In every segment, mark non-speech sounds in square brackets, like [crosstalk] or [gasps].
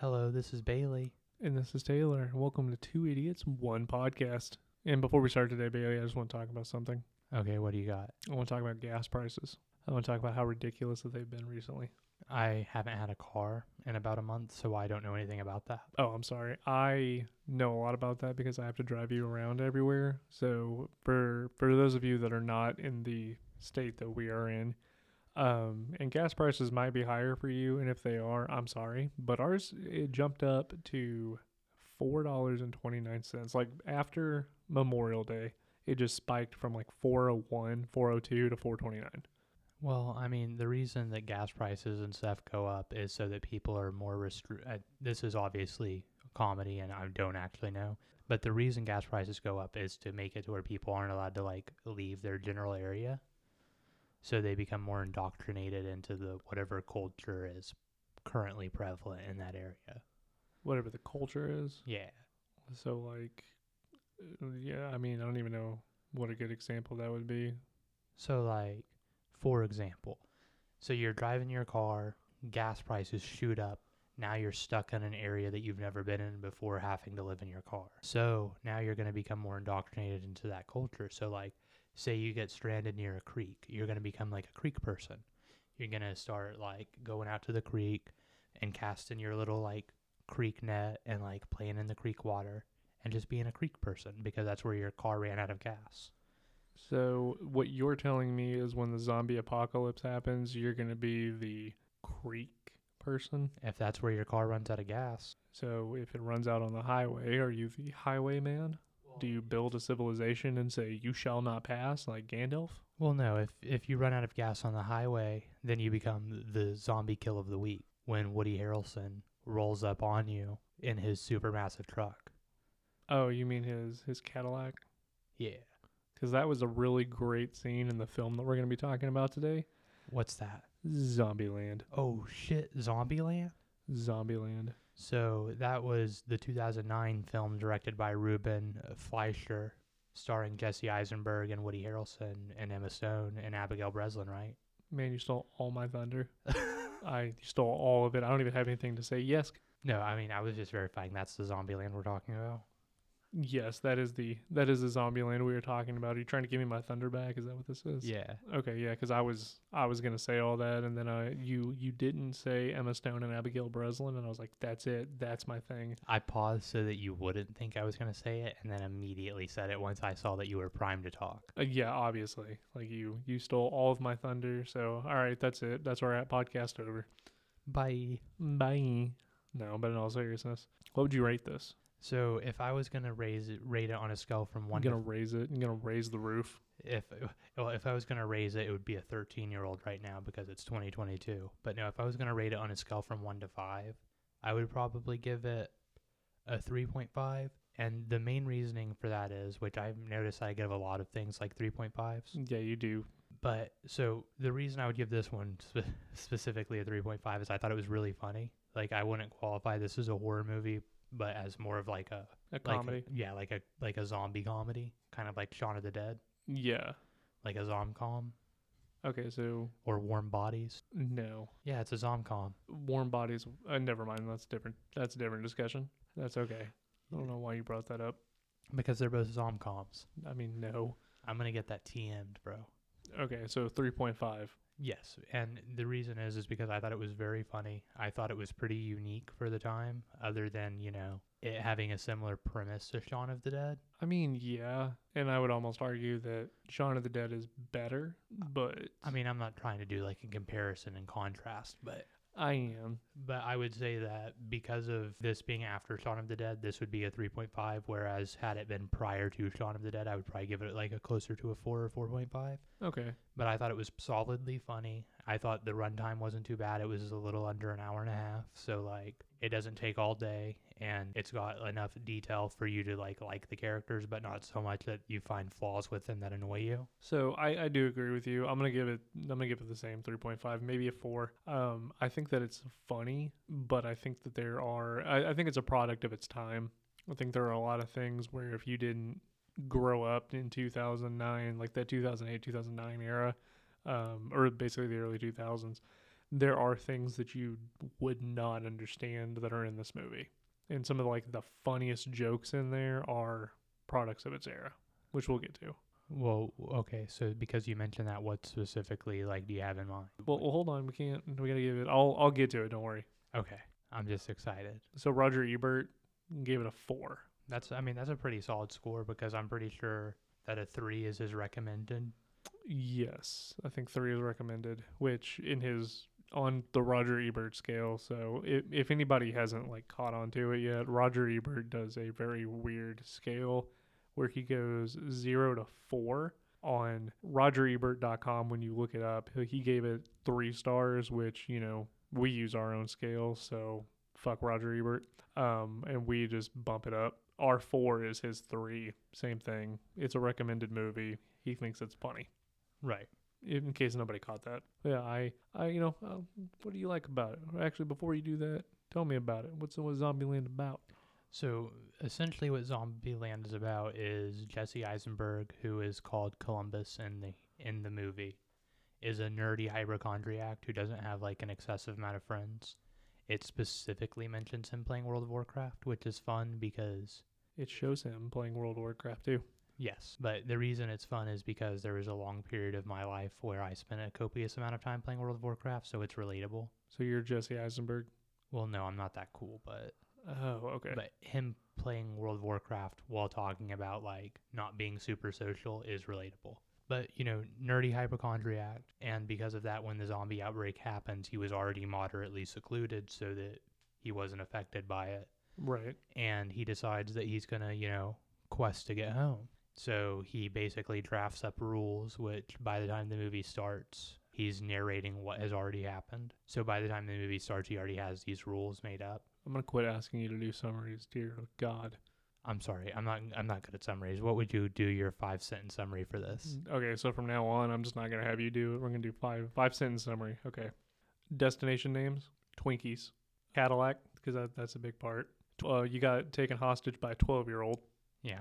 Hello, this is Bailey. And this is Taylor. Welcome to Two Idiots, One Podcast. And before we start today, Bailey, I just want to talk about something. Okay, what do you got? I want to talk about gas prices. I want to talk about how ridiculous that they've been recently. I haven't had a car in about a month, so I don't know anything about that. Oh, I'm sorry. I know a lot about that because I have to drive you around everywhere. So for for those of you that are not in the state that we are in, um, and gas prices might be higher for you, and if they are, I'm sorry, but ours it jumped up to four dollars and twenty nine cents. Like after Memorial Day, it just spiked from like 401, 402 to 429. Well, I mean, the reason that gas prices and stuff go up is so that people are more restri- uh, This is obviously comedy, and I don't actually know. But the reason gas prices go up is to make it to where people aren't allowed to like leave their general area, so they become more indoctrinated into the whatever culture is currently prevalent in that area. Whatever the culture is. Yeah. So like, uh, yeah, I mean, I don't even know what a good example that would be. So, like, for example, so you're driving your car, gas prices shoot up. Now you're stuck in an area that you've never been in before, having to live in your car. So now you're going to become more indoctrinated into that culture. So, like, say you get stranded near a creek, you're going to become like a creek person. You're going to start like going out to the creek and casting your little like creek net and like playing in the creek water and just being a creek person because that's where your car ran out of gas. So what you're telling me is when the zombie apocalypse happens, you're going to be the creek person. If that's where your car runs out of gas, So if it runs out on the highway, are you the highwayman? Do you build a civilization and say you shall not pass like Gandalf? Well, no. If if you run out of gas on the highway, then you become the zombie kill of the week when Woody Harrelson rolls up on you in his supermassive truck. Oh, you mean his his Cadillac? Yeah. Because that was a really great scene in the film that we're going to be talking about today. What's that? Zombieland. Oh shit, Zombieland. Zombieland. So that was the 2009 film directed by Ruben Fleischer, starring Jesse Eisenberg and Woody Harrelson and Emma Stone and Abigail Breslin, right? Man, you stole all my thunder. [laughs] I stole all of it. I don't even have anything to say. Yes, No, I mean I was just verifying that's the Zombieland we're talking about. Yes, that is the that is the Zombieland we were talking about. Are you trying to give me my thunder back? Is that what this is? Yeah. Okay, yeah, because I was I was gonna say all that, and then I you you didn't say Emma Stone and Abigail Breslin, and I was like, that's it, that's my thing. I paused so that you wouldn't think I was going to say it, and then immediately said it once I saw that you were primed to talk. Uh, yeah, obviously, like you you stole all of my thunder. So all right, that's it. That's where we're at. Podcast over. Bye. Bye. No, but in all seriousness, what would you rate this? So if I was going to raise it, rate it on a scale from I'm one gonna to raise it. I'm gonna raise the roof. if well, if I was going to raise it, it would be a 13 year old right now because it's 2022. But no, if I was going to rate it on a scale from one to five, I would probably give it a 3.5. And the main reasoning for that is, which I've noticed I give a lot of things like 3.5s. Yeah, you do. But so the reason I would give this one spe- [laughs] specifically a 3.5 is I thought it was really funny. Like I wouldn't qualify this as a horror movie, but as more of like a A like comedy. yeah, like a like a zombie comedy, kind of like Shaun of the Dead, yeah. like a zomcom Okay, so or Warm Bodies. no. Yeah, it's a zomcom. Warm bodies. Uh, never mind. That's different. That's a different discussion. That's okay. I don't know why you brought that up. because they're both zomcoms. I mean, no. I'm gonna get that TM'd, bro. Okay, so 3.5. Yes, and the reason is is because I thought it was very funny. I thought it was pretty unique for the time, other than you know it having a similar premise to Shaun of the Dead. I mean, yeah, and I would almost argue that Shaun of the Dead is better, but I mean, I'm not trying to do like a comparison and contrast, but I am. but I would say that because of this being after Shaun of the Dead, this would be a 3.5. Whereas had it been prior to Shaun of the Dead, I would probably give it like a closer to a four or 4.5. Okay. But I thought it was solidly funny. I thought the runtime wasn't too bad. It was a little under an hour and a half, so like it doesn't take all day, and it's got enough detail for you to like like the characters, but not so much that you find flaws with them that annoy you. So I, I do agree with you. I'm gonna give it. I'm gonna give it the same 3.5, maybe a four. Um, I think that it's funny, but I think that there are. I, I think it's a product of its time. I think there are a lot of things where if you didn't grow up in 2009, like that 2008 2009 era, um, or basically the early 2000s, there are things that you would not understand that are in this movie. And some of like the funniest jokes in there are products of its era, which we'll get to. Well, okay, so because you mentioned that, what specifically like do you have in mind? Well, well hold on, we can't. We gotta give it. I'll I'll get to it. Don't worry. Okay, I'm just excited. So Roger Ebert gave it a four. That's I mean that's a pretty solid score because I'm pretty sure that a three is his recommended. Yes, I think three is recommended, which in his on the Roger Ebert scale. So if if anybody hasn't like caught on to it yet, Roger Ebert does a very weird scale where he goes zero to four on RogerEbert.com. When you look it up, he- gave it three stars, which you know we use our own scale, so fuck Roger Ebert. Um, and we just bump it up. R four is his three. Same thing. It's a recommended movie. He thinks it's funny Right. In case nobody caught that. Yeah, I, I, you know, uh, what do you like about it? Actually, before you do that, tell me about it. What's what Zombieland about? So essentially, what Zombieland is about is Jesse Eisenberg, who is called Columbus in the in the movie, is a nerdy hypochondriac who doesn't have like an excessive amount of friends. It specifically mentions him playing World of Warcraft, which is fun because It shows him playing World of Warcraft too. Yes, but the reason it's fun is because there was a long period of my life where I spent a copious amount of time playing World of Warcraft, so it's relatable. So you're Jesse Eisenberg. Well, no, I'm not that cool, but Oh, okay. But him playing World of Warcraft while talking about like not being super social is relatable. But you know, nerdy hypochondriac, and because of that, when the zombie outbreak happens, he was already moderately secluded, so that he wasn't affected by it. right. And he decides that he's gonna, you know, quest to get home. So he basically drafts up rules, which by the time the movie starts, he's narrating what has already happened. So by the time the movie starts, he already has these rules made up. I'm gonna quit asking you to do summaries, dear God. I'm sorry, I'm not I'm not good at summaries. What would you do your five sentence summary for this? Okay, so from now on, I'm just not gonna have you do it. We're gonna do five five sentence summary. Okay. Destination names: Twinkies, Cadillac, because that, that's a big part. Uh, you got taken hostage by a 12 year old, Yeah.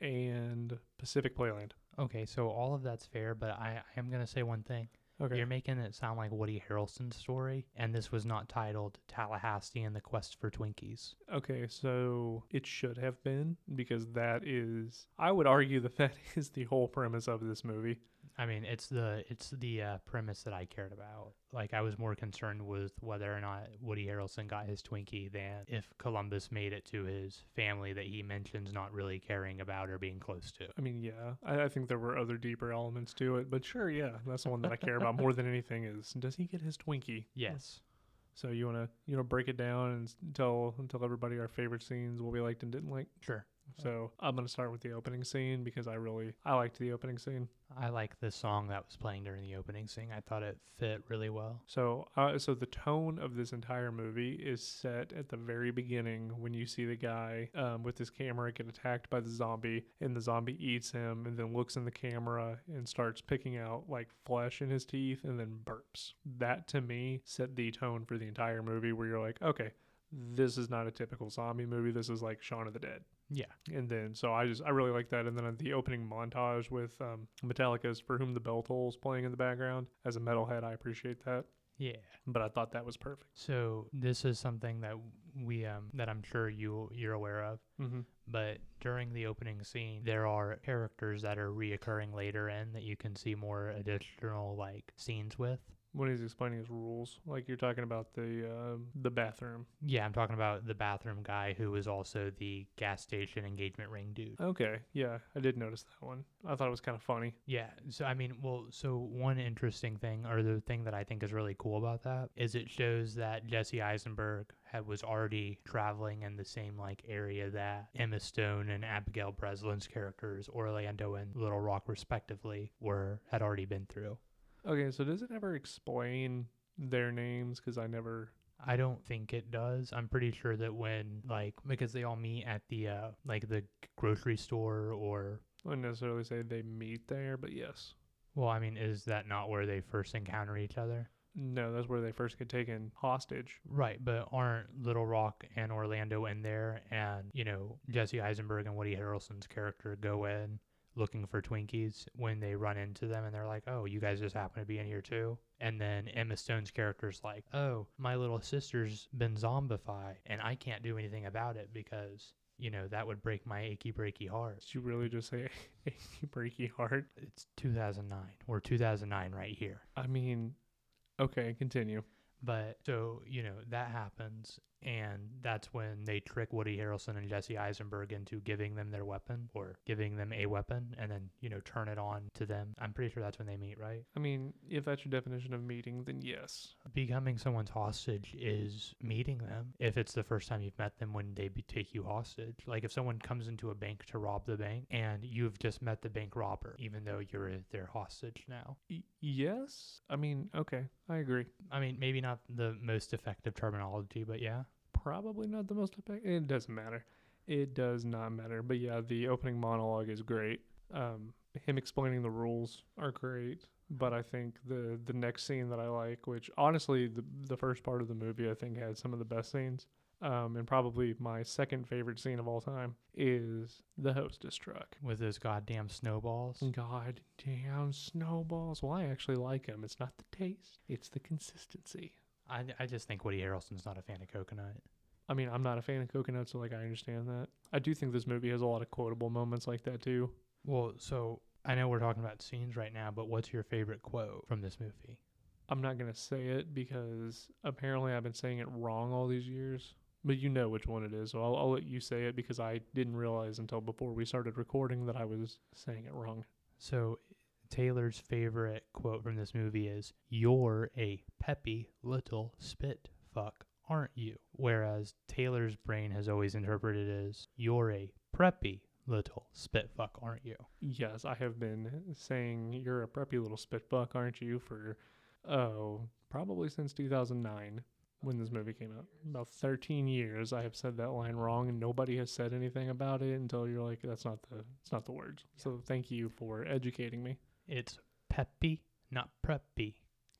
And Pacific Playland. Okay, so all of that's fair, but I, I am gonna say one thing. Okay. You're making it sound like Woody Harrelson's story, and this was not titled Tallahassee and the Quest for Twinkies. Okay, so it should have been because that is I would argue that [laughs] that is the whole premise of this movie. I mean, it's the it's the uh, premise that I cared about. Like, I was more concerned with whether or not Woody Harrelson got his Twinkie than if Columbus made it to his family that he mentions not really caring about or being close to. I mean, yeah, I, I think there were other deeper elements to it, but sure, yeah, that's the one that I care about more than anything is does he get his Twinkie? Yes. So you wanna you know break it down and tell tell everybody our favorite scenes, what we liked and didn't like. Sure. So I'm gonna start with the opening scene because I really I liked the opening scene. I like the song that was playing during the opening scene. I thought it fit really well. So, uh, so the tone of this entire movie is set at the very beginning when you see the guy um, with his camera get attacked by the zombie, and the zombie eats him, and then looks in the camera and starts picking out like flesh in his teeth, and then burps. That to me set the tone for the entire movie, where you're like, okay, this is not a typical zombie movie. This is like Shaun of the Dead. Yeah. And then, so I just, I really like that. And then the opening montage with um, Metallica's For Whom the Bell Tolls playing in the background. As a metalhead, I appreciate that. Yeah. But I thought that was perfect. So this is something that we um that I'm sure you you're aware of. Mm-hmm. But during the opening scene, there are characters that are reoccurring later in that you can see more additional like scenes with. When he's explaining his rules, like you're talking about the um the bathroom. Yeah, I'm talking about the bathroom guy who was also the gas station engagement ring dude. Okay, yeah, I did notice that one. I thought it was kind of funny. Yeah, so I mean, well, so one interesting thing, or the thing that I think is really cool about that, is it shows that Jesse Eisenberg had, was already traveling in the same like area that Emma Stone and Abigail Breslin's characters, Orlando and Little Rock respectively, were had already been through. Okay, so does it ever explain their names? Because I never. I don't think it does. I'm pretty sure that when like because they all meet at the uh like the grocery store or I wouldn't necessarily say they meet there, but yes. well, I mean, is that not where they first encounter each other? No, that's where they first get taken hostage. Right, but aren't Little Rock and Orlando in there? And you know, Jesse Eisenberg and Woody Harrelson's character go in, looking for Twinkies when they run into them and they're like, "Oh, you guys just happen to be in here too." And then Emma Stone's character's like, "Oh, my little sister's been zombified and I can't do anything about it because, you know, that would break my achy breaky heart." Did you really just say [laughs] achy breaky heart? It's 2009. We're 2009 right here. I mean, okay, continue. But so, you know, that happens and that's when they trick Woody Harrelson and Jesse Eisenberg into giving them their weapon or giving them a weapon and then, you know, turn it on to them. I'm pretty sure that's when they meet, right? I mean, if that's your definition of meeting, then yes. Becoming someone's hostage is meeting them. If it's the first time you've met them when they be- take you hostage, like if someone comes into a bank to rob the bank and you've just met the bank robber, even though you're uh, their hostage now. Yes. I mean, okay, I agree. I mean, maybe not the most effective terminology, but yeah. Probably not the most effective. It doesn't matter. It does not matter. But yeah, the opening monologue is great. Um, him explaining the rules are great. But I think the the next scene that I like, which honestly the the first part of the movie I think had some of the best scenes, um, and probably my second favorite scene of all time is the hostess truck. With those goddamn snowballs. God damn snowballs! Well, I actually like them. It's not the taste; it's the consistency. I, I just think Woody Harrelson's not a fan of coconut. I mean, I'm not a fan of coconut, so like I understand that. I do think this movie has a lot of quotable moments like that too. Well, so I know we're talking about scenes right now, but what's your favorite quote from this movie? I'm not gonna say it because apparently I've been saying it wrong all these years. But you know which one it is, so I'll, I'll let you say it because I didn't realize until before we started recording that I was saying it wrong. So Taylor's favorite quote from this movie is You're a peppy little spit fuck, aren't you? Whereas Taylor's brain has always interpreted it as You're a preppy little spit fuck, aren't you? Yes, I have been saying you're a preppy little spit fuck, aren't you? For oh, probably since 2009 when this movie came out. About 13 years I have said that line wrong and nobody has said anything about it until you're like that's not the it's not the words. So thank you for educating me. It's peppy, not preppy.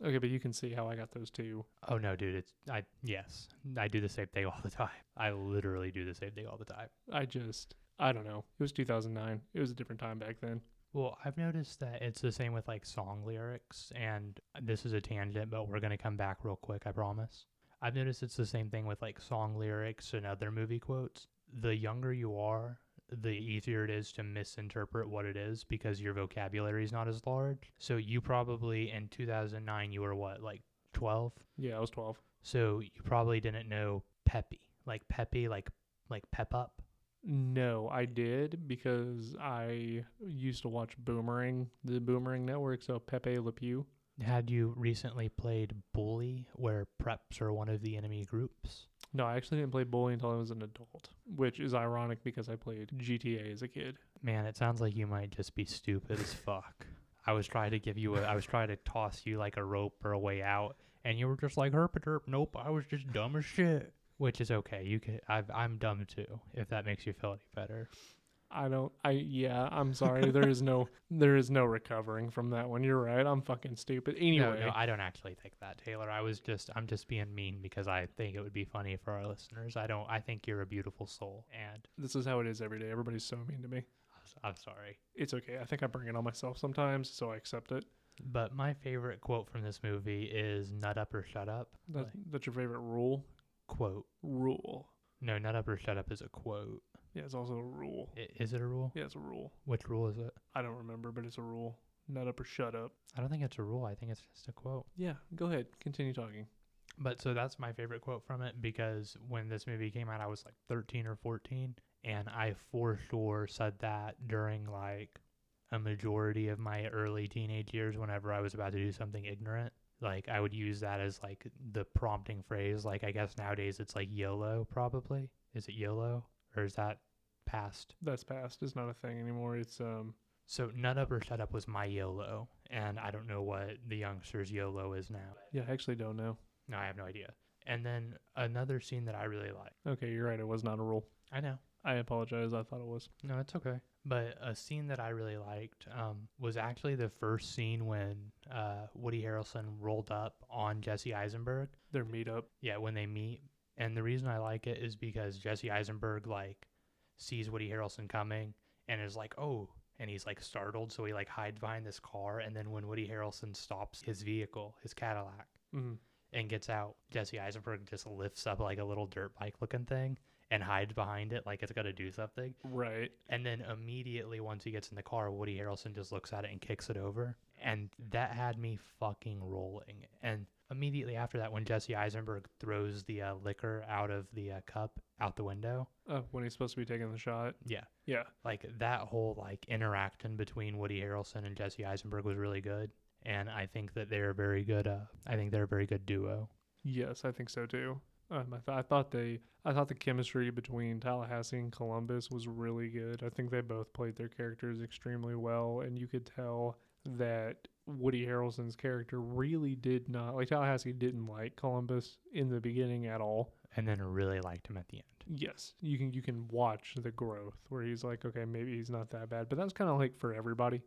Okay, but you can see how I got those two. Oh no, dude, it's I yes. I do the same thing all the time. I literally do the same thing all the time. I just I don't know. It was 2009. It was a different time back then. Well, I've noticed that it's the same with like song lyrics, and this is a tangent, but we're gonna come back real quick, I promise. I've noticed it's the same thing with like song lyrics and other movie quotes. The younger you are, the easier it is to misinterpret what it is because your vocabulary is not as large. So you probably in 2009 you were what, like 12? Yeah, I was 12. So you probably didn't know peppy, like peppy, like like pep up. No, I did because I used to watch Boomerang, the Boomerang Network, so Pepe Le Pew. Had you recently played Bully, where preps are one of the enemy groups? No, I actually didn't play Bully until I was an adult, which is ironic because I played GTA as a kid. Man, it sounds like you might just be stupid as fuck. I was trying to give you a, I was trying to toss you like a rope or a way out, and you were just like herp derp. Nope, I was just dumb as shit. Which is okay. You can, I've, I'm dumb too. If that makes you feel any better. I don't. I yeah. I'm sorry. there is no. [laughs] There is no recovering from that one. You're right. I'm fucking stupid. Anyway, No, no, I don't actually think that, Taylor. I was just, I'm just being mean because I think it would be funny for our listeners. I don't, I think you're a beautiful soul, and this is how it is every day. Everybody's so mean to me. I'm sorry. It's okay. I think I bring it on myself sometimes, so I accept it. But my favorite quote from this movie is "Nut up or shut up." That's your favorite rule. quote. Rule. No, "Nut up or shut up" is a quote. Yeah, it's also a rule. I- Is it a rule? Yeah, it's a rule. Which rule is it? I don't remember, but it's a rule. Nut up or shut up. I don't think it's a rule. I think it's just a quote. Yeah, go ahead. Continue talking. But so that's my favorite quote from it because when this movie came out, I was like 13 or 14, and I for sure said that during like a majority of my early teenage years whenever I was about to do something ignorant. Like I would use that as like the prompting phrase. Like I guess nowadays it's like YOLO probably. Is it YOLO or is that past? That's past. It's not a thing anymore. It's um. So nut up or shut up was my YOLO, and I don't know what the youngsters' YOLO is now. Yeah, I actually don't know. No, I have no idea. And then another scene that I really like. Okay, you're right. It was not a rule. I know. I apologize. I thought it was. No, it's okay. But a scene that I really liked um, was actually the first scene when uh, Woody Harrelson rolled up on Jesse Eisenberg. Their meetup. Yeah, when they meet. And the reason I like it is because Jesse Eisenberg like sees Woody Harrelson coming and is like, "Oh, and he's like startled, so he like hides behind this car. And then when Woody Harrelson stops his vehicle, his Cadillac, hmm and gets out, Jesse Eisenberg just lifts up like a little dirt bike looking thing and hides behind it like it's gonna do something. Right. And then immediately once he gets in the car, Woody Harrelson just looks at it and kicks it over. And that had me fucking rolling. And immediately after that, when Jesse Eisenberg throws the uh, liquor out of the uh, cup out the window, Uh, when he's supposed to be taking the shot. yeah, Yeah. like that whole like interaction between Woody Harrelson and Jesse Eisenberg was really good. And I think that they're a very good. Uh, I think they're a very good duo. Yes, I think so too. Um, I, th- I thought they, I thought the chemistry between Tallahassee and Columbus was really good. I think they both played their characters extremely well, and you could tell that Woody Harrelson's character really did not like Tallahassee didn't like Columbus in the beginning at all. And then really liked him at the end. Yes, you can you can watch the growth where he's like, okay, maybe he's not that bad, but that's kind of like for everybody.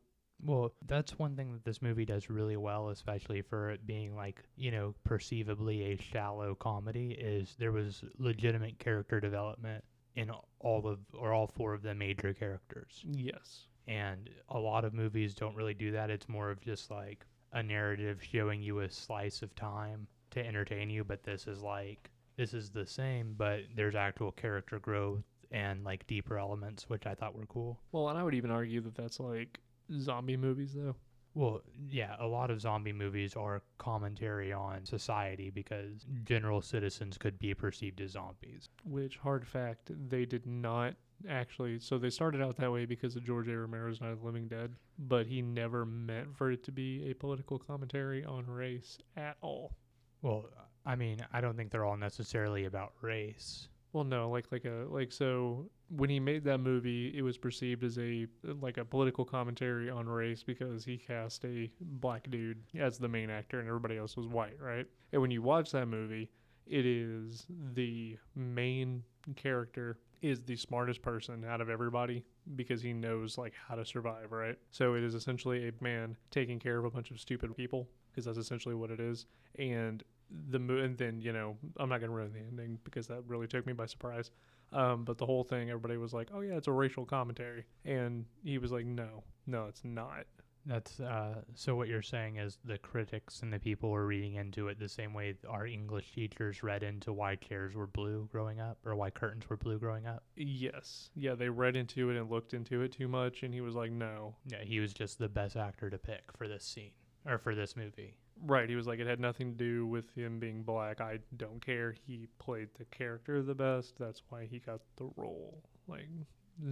Well, that's one thing that this movie does really well, especially for it being like, you know, perceivably a shallow comedy, is there was legitimate character development in all of or all four of the major characters. Yes. And a lot of movies don't really do that. It's more of just like a narrative showing you a slice of time to entertain you, but this is like this is the same, but there's actual character growth and like deeper elements, which I thought were cool. Well, and I would even argue that that's like zombie movies though. Well, yeah, a lot of zombie movies are commentary on society because general citizens could be perceived as zombies. Which hard fact they did not actually. So they started out that way because of George A. Romero's Night of the Living Dead, but he never meant for it to be a political commentary on race at all. Well, I mean, I don't think they're all necessarily about race. Well, no, like like a like so when he made that movie, it was perceived as a like a political commentary on race because he cast a black dude as the main actor and everybody else was white, right? And when you watch that movie, it is the main character is the smartest person out of everybody because he knows like how to survive, right? So it is essentially a man taking care of a bunch of stupid people because that's essentially what it is. And the mo- and then you know I'm not gonna ruin the ending because that really took me by surprise. Um, but the whole thing, everybody was like, "Oh yeah, it's a racial commentary," and he was like, "No, no, it's not." That's uh so what you're saying is the critics and the people were reading into it the same way our English teachers read into why chairs were blue growing up or why curtains were blue growing up. Yes, yeah, they read into it and looked into it too much, and he was like, "No." Yeah, he was just the best actor to pick for this scene or for this movie. Right, he was like, it had nothing to do with him being black. I don't care. He played the character the best. That's why he got the role. Like,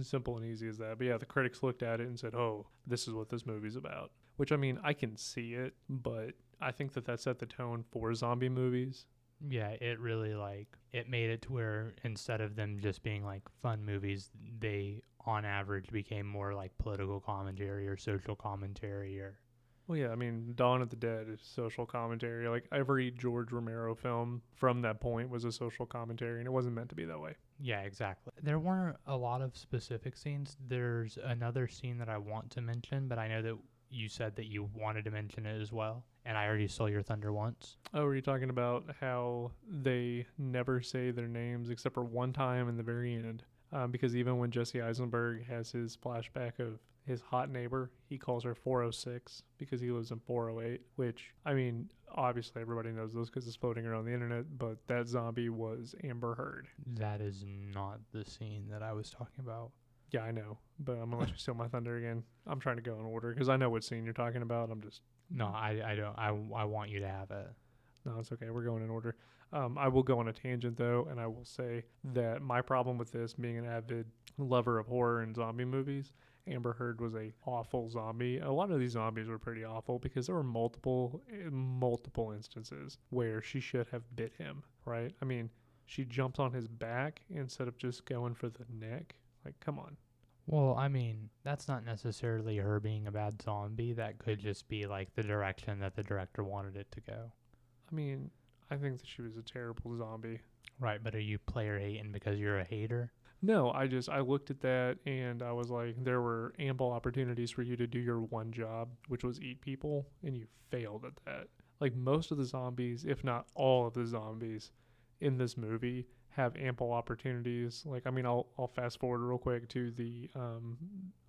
simple and easy as that. But yeah, the critics looked at it and said, oh, this is what this movie's about. Which, I mean, I can see it, but I think that that set the tone for zombie movies. Yeah, it really like it made it to where instead of them just being like fun movies, they on average became more like political commentary or social commentary or Well, yeah, I mean, Dawn of the Dead is social commentary. Like, every George Romero film from that point was a social commentary, and it wasn't meant to be that way. Yeah, exactly. There weren't a lot of specific scenes. There's another scene that I want to mention, but I know that you said that you wanted to mention it as well, and I already stole your thunder once. Oh, were you talking about how they never say their names except for one time in the very end? Um, because even when Jesse Eisenberg has his flashback of his hot neighbor, he calls her 406 because he lives in 408, which, I mean, obviously everybody knows this because it's floating around the internet, but that zombie was Amber Heard. That is not the scene that I was talking about. Yeah, I know, but I'm going to let you steal my thunder again. I'm trying to go in order because I know what scene you're talking about. I'm just No, I, I don't. I, I want you to have it. No, it's okay. We're going in order. Um, I will go on a tangent though, and I will say that my problem with this, being an avid lover of horror and zombie movies, Amber Heard was a awful zombie. A lot of these zombies were pretty awful because there were multiple, multiple instances where she should have bit him. Right? I mean, she jumped on his back instead of just going for the neck. Like, come on. Well, I mean, that's not necessarily her being a bad zombie. That could just be like the direction that the director wanted it to go. I mean, I think that she was a terrible zombie. Right, but are you player hating because you're a hater? No, I just I looked at that and I was like, there were ample opportunities for you to do your one job, which was eat people, and you failed at that. Like most of the zombies, if not all of the zombies in this movie, have ample opportunities. Like, I mean, I'll I'll fast forward real quick to the um,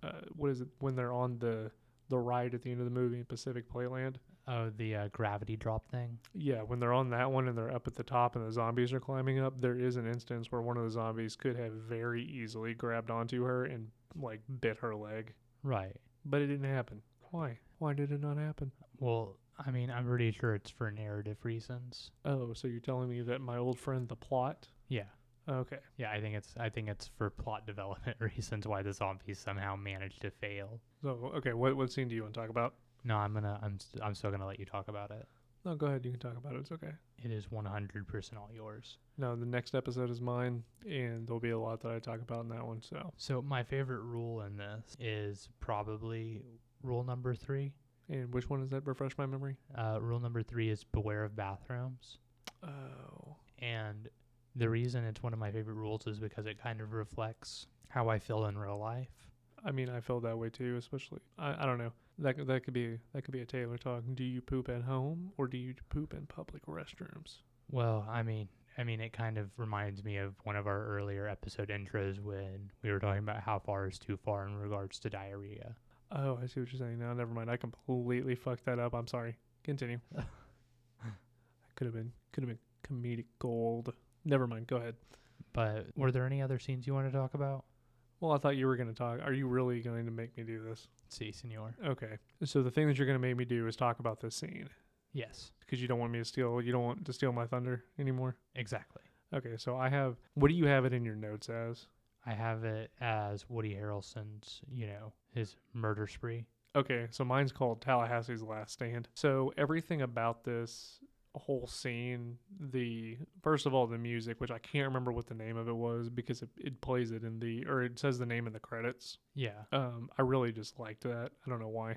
uh, what is it when they're on the the ride at the end of the movie in Pacific Playland. Oh, the uh, gravity drop thing. Yeah, when they're on that one and they're up at the top and the zombies are climbing up, there is an instance where one of the zombies could have very easily grabbed onto her and like bit her leg, Right. but it didn't happen. Why? Why did it not happen? Well, I mean, I'm pretty sure it's for narrative reasons. Oh, so you're telling me that my old friend the plot? Yeah. Okay. Yeah, I think it's I think it's for plot development [laughs] reasons why the zombies somehow managed to fail. So okay, what what scene do you want to talk about? No, I'm gonna I'm st- I'm still gonna let you talk about it. No, go ahead. You can talk about it. It's okay. It is 100% all yours. No, the next episode is mine, and there'll be a lot that I talk about in that one. So, So my favorite rule in this is probably rule number three. and which one is that? Refresh my memory. Uh, rule number three is beware of bathrooms. Oh, And the reason it's one of my favorite rules is because it kind of reflects how I feel in real life. I mean, I feel that way too. Especially, I, I don't know. That could- that could be that could be a Taylor talk. Do you poop at home or do you poop in public restrooms? Well, I mean, I mean, it kind of reminds me of one of our earlier episode intros when we were talking about how far is too far in regards to diarrhea. Oh, I see what you're saying now. Never mind. I completely fucked that up. I'm sorry. Continue. that [laughs] could have been could have been comedic gold. Never mind. Go ahead. But were there any other scenes you want to talk about? Well, I thought you were going to talk. Are you really going to make me do this? Si, senor. Okay. So the thing that you're going to make me do is talk about this scene Yes, because you don't want me to steal. You don't want to steal my thunder anymore. exactly. Okay. So I have. What do you have it in your notes as? I have it as Woody Harrelson's, you know, his murder spree. Okay. So mine's called Tallahassee's Last Stand. So everything about this whole scene, the first of all the music, which I can't remember what the name of it was because it, it plays it in the or it says the name in the credits. Yeah, Um, I really just liked that. I don't know why,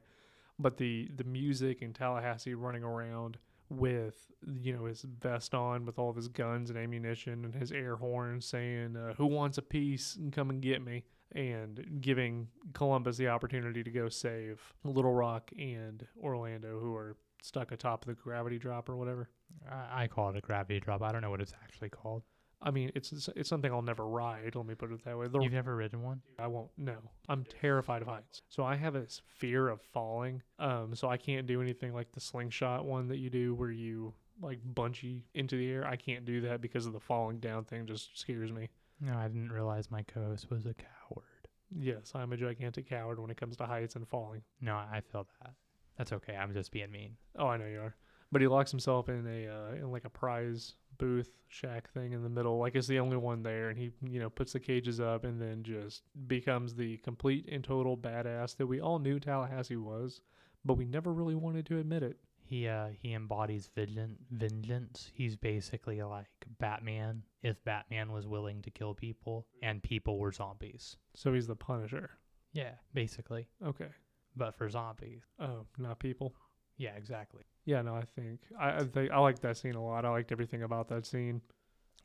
but the the music and Tallahassee running around with you know his vest on with all of his guns and ammunition and his air horn saying uh, "Who wants a piece and come and get me." And giving Columbus the opportunity to go save Little Rock and Orlando, who are stuck atop the gravity drop or whatever. I, I call it a gravity drop. I don't know what it's actually called. I mean, it's it's something I'll never ride. Let me put it that way. The You've never ridden one? I won't. No, I'm terrified of heights. So I have this fear of falling. Um, so I can't do anything like the slingshot one that you do, where you like bungee into the air. I can't do that because of the falling down thing. Just scares me. No, I didn't realize my co-host was a coward. Yes, I'm a gigantic coward when it comes to heights and falling. No, I feel that. That's okay. I'm just being mean. Oh, I know you are. But he locks himself in a uh, in like a prize booth shack thing in the middle, like it's the only one there, and he you know puts the cages up and then just becomes the complete and total badass that we all knew Tallahassee was, but we never really wanted to admit it. He uh he embodies vigilant vengeance. He's basically like Batman if Batman was willing to kill people and people were zombies. So he's the Punisher. Yeah, basically. Okay. But for zombies. Oh, not people. Yeah, exactly. Yeah, no, I think I I think I like that scene a lot. I liked everything about that scene.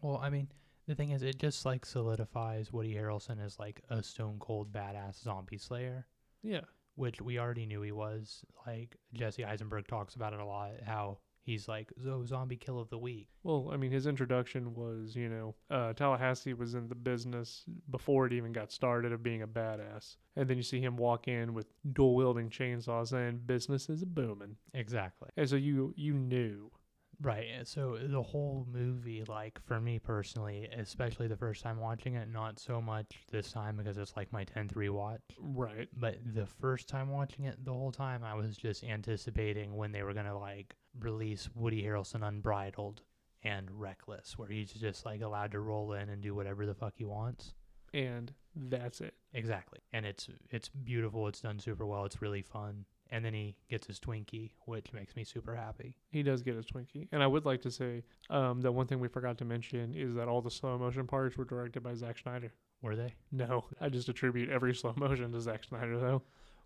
Well, I mean, the thing is, it just like solidifies Woody Harrelson as like a stone cold badass zombie slayer, Yeah. which we already knew he was. Like Jesse Eisenberg talks about it a lot, how he's like the zombie kill of the week. Well, I mean, his introduction was, you know, uh, Tallahassee was in the business before it even got started of being a badass. And then you see him walk in with dual wielding chainsaws and business is booming. Exactly. And so you you knew. Right. So eh, the whole movie, like for me personally, especially the first time watching it, not so much this time because it's like my 10th rewatch, Right. but the first time watching it, the whole time I was just anticipating when they were going to like release Woody Harrelson Unbridled and Reckless, where he's just like allowed to roll in and do whatever the fuck he wants. And that's it. Exactly. And it's it's beautiful. It's done super well. It's really fun. And then he gets his Twinkie, which makes me super happy. He does get his Twinkie. And I would like to say um, that one thing we forgot to mention is that all the slow motion parts were directed by Zack Snyder. Were they? No, I just attribute every slow motion to Zack Snyder, though.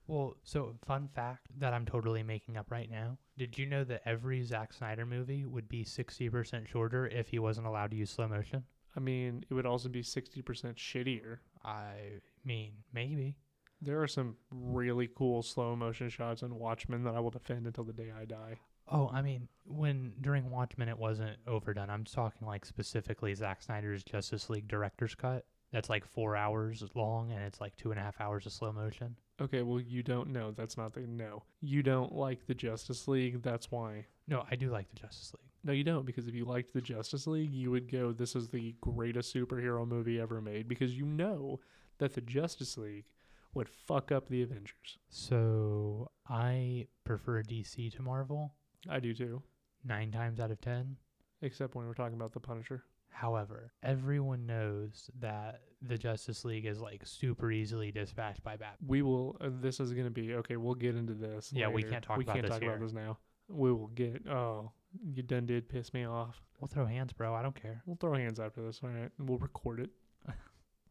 Well, so fun fact that I'm totally making up right now. Did you know that every Zack Snyder movie would be 60% shorter if he wasn't allowed to use slow motion? I mean, it would also be 60% shittier. I mean, maybe. There are some really cool slow motion shots in Watchmen that I will defend until the day I die. Oh, I mean, when during Watchmen it wasn't overdone. I'm talking like specifically Zack Snyder's Justice League director's cut. That's like four hours long, and it's like two and a half hours of slow motion. Okay, well you don't know. That's not the no. You don't like the Justice League. That's why. No, I do like the Justice League. No, you don't, because if you liked the Justice League, you would go, "This is the greatest superhero movie ever made," because you know that the Justice League would fuck up the Avengers. So I prefer DC to Marvel I do too, nine times out of ten. except when we're talking about the Punisher. However, everyone knows that the Justice League is like super easily dispatched by Batman. We will. Uh, this is going to be okay. We'll get into this. Yeah, we can't talk we about can't this talk here. about this now. We will get. Oh, you done did piss me off. We'll throw hands, bro. I don't care. We'll throw hands after this. All right, and we'll record it. [laughs]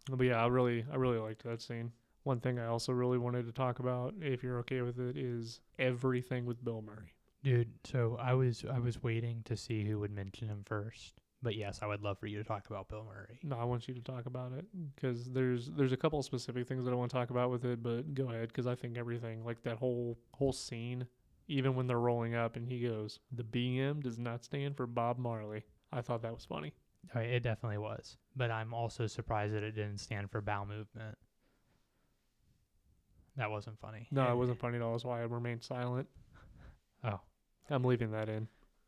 but yeah, I really, I really liked that scene. One thing I also really wanted to talk about, if you're okay with it, is everything with Bill Murray. Dude, so I was I was waiting to see who would mention him first. But yes, I would love for you to talk about Bill Murray. No, I want you to talk about it because there's there's a couple of specific things that I want to talk about with it. But go ahead, because I think everything, like that whole whole scene, even when they're rolling up and he goes, "The BM does not stand for Bob Marley." I thought that was funny. Oh, it definitely was. But I'm also surprised that it didn't stand for bowel movement. That wasn't funny. No, it wasn't funny at all. That's why I remained silent. Oh. I'm leaving that in.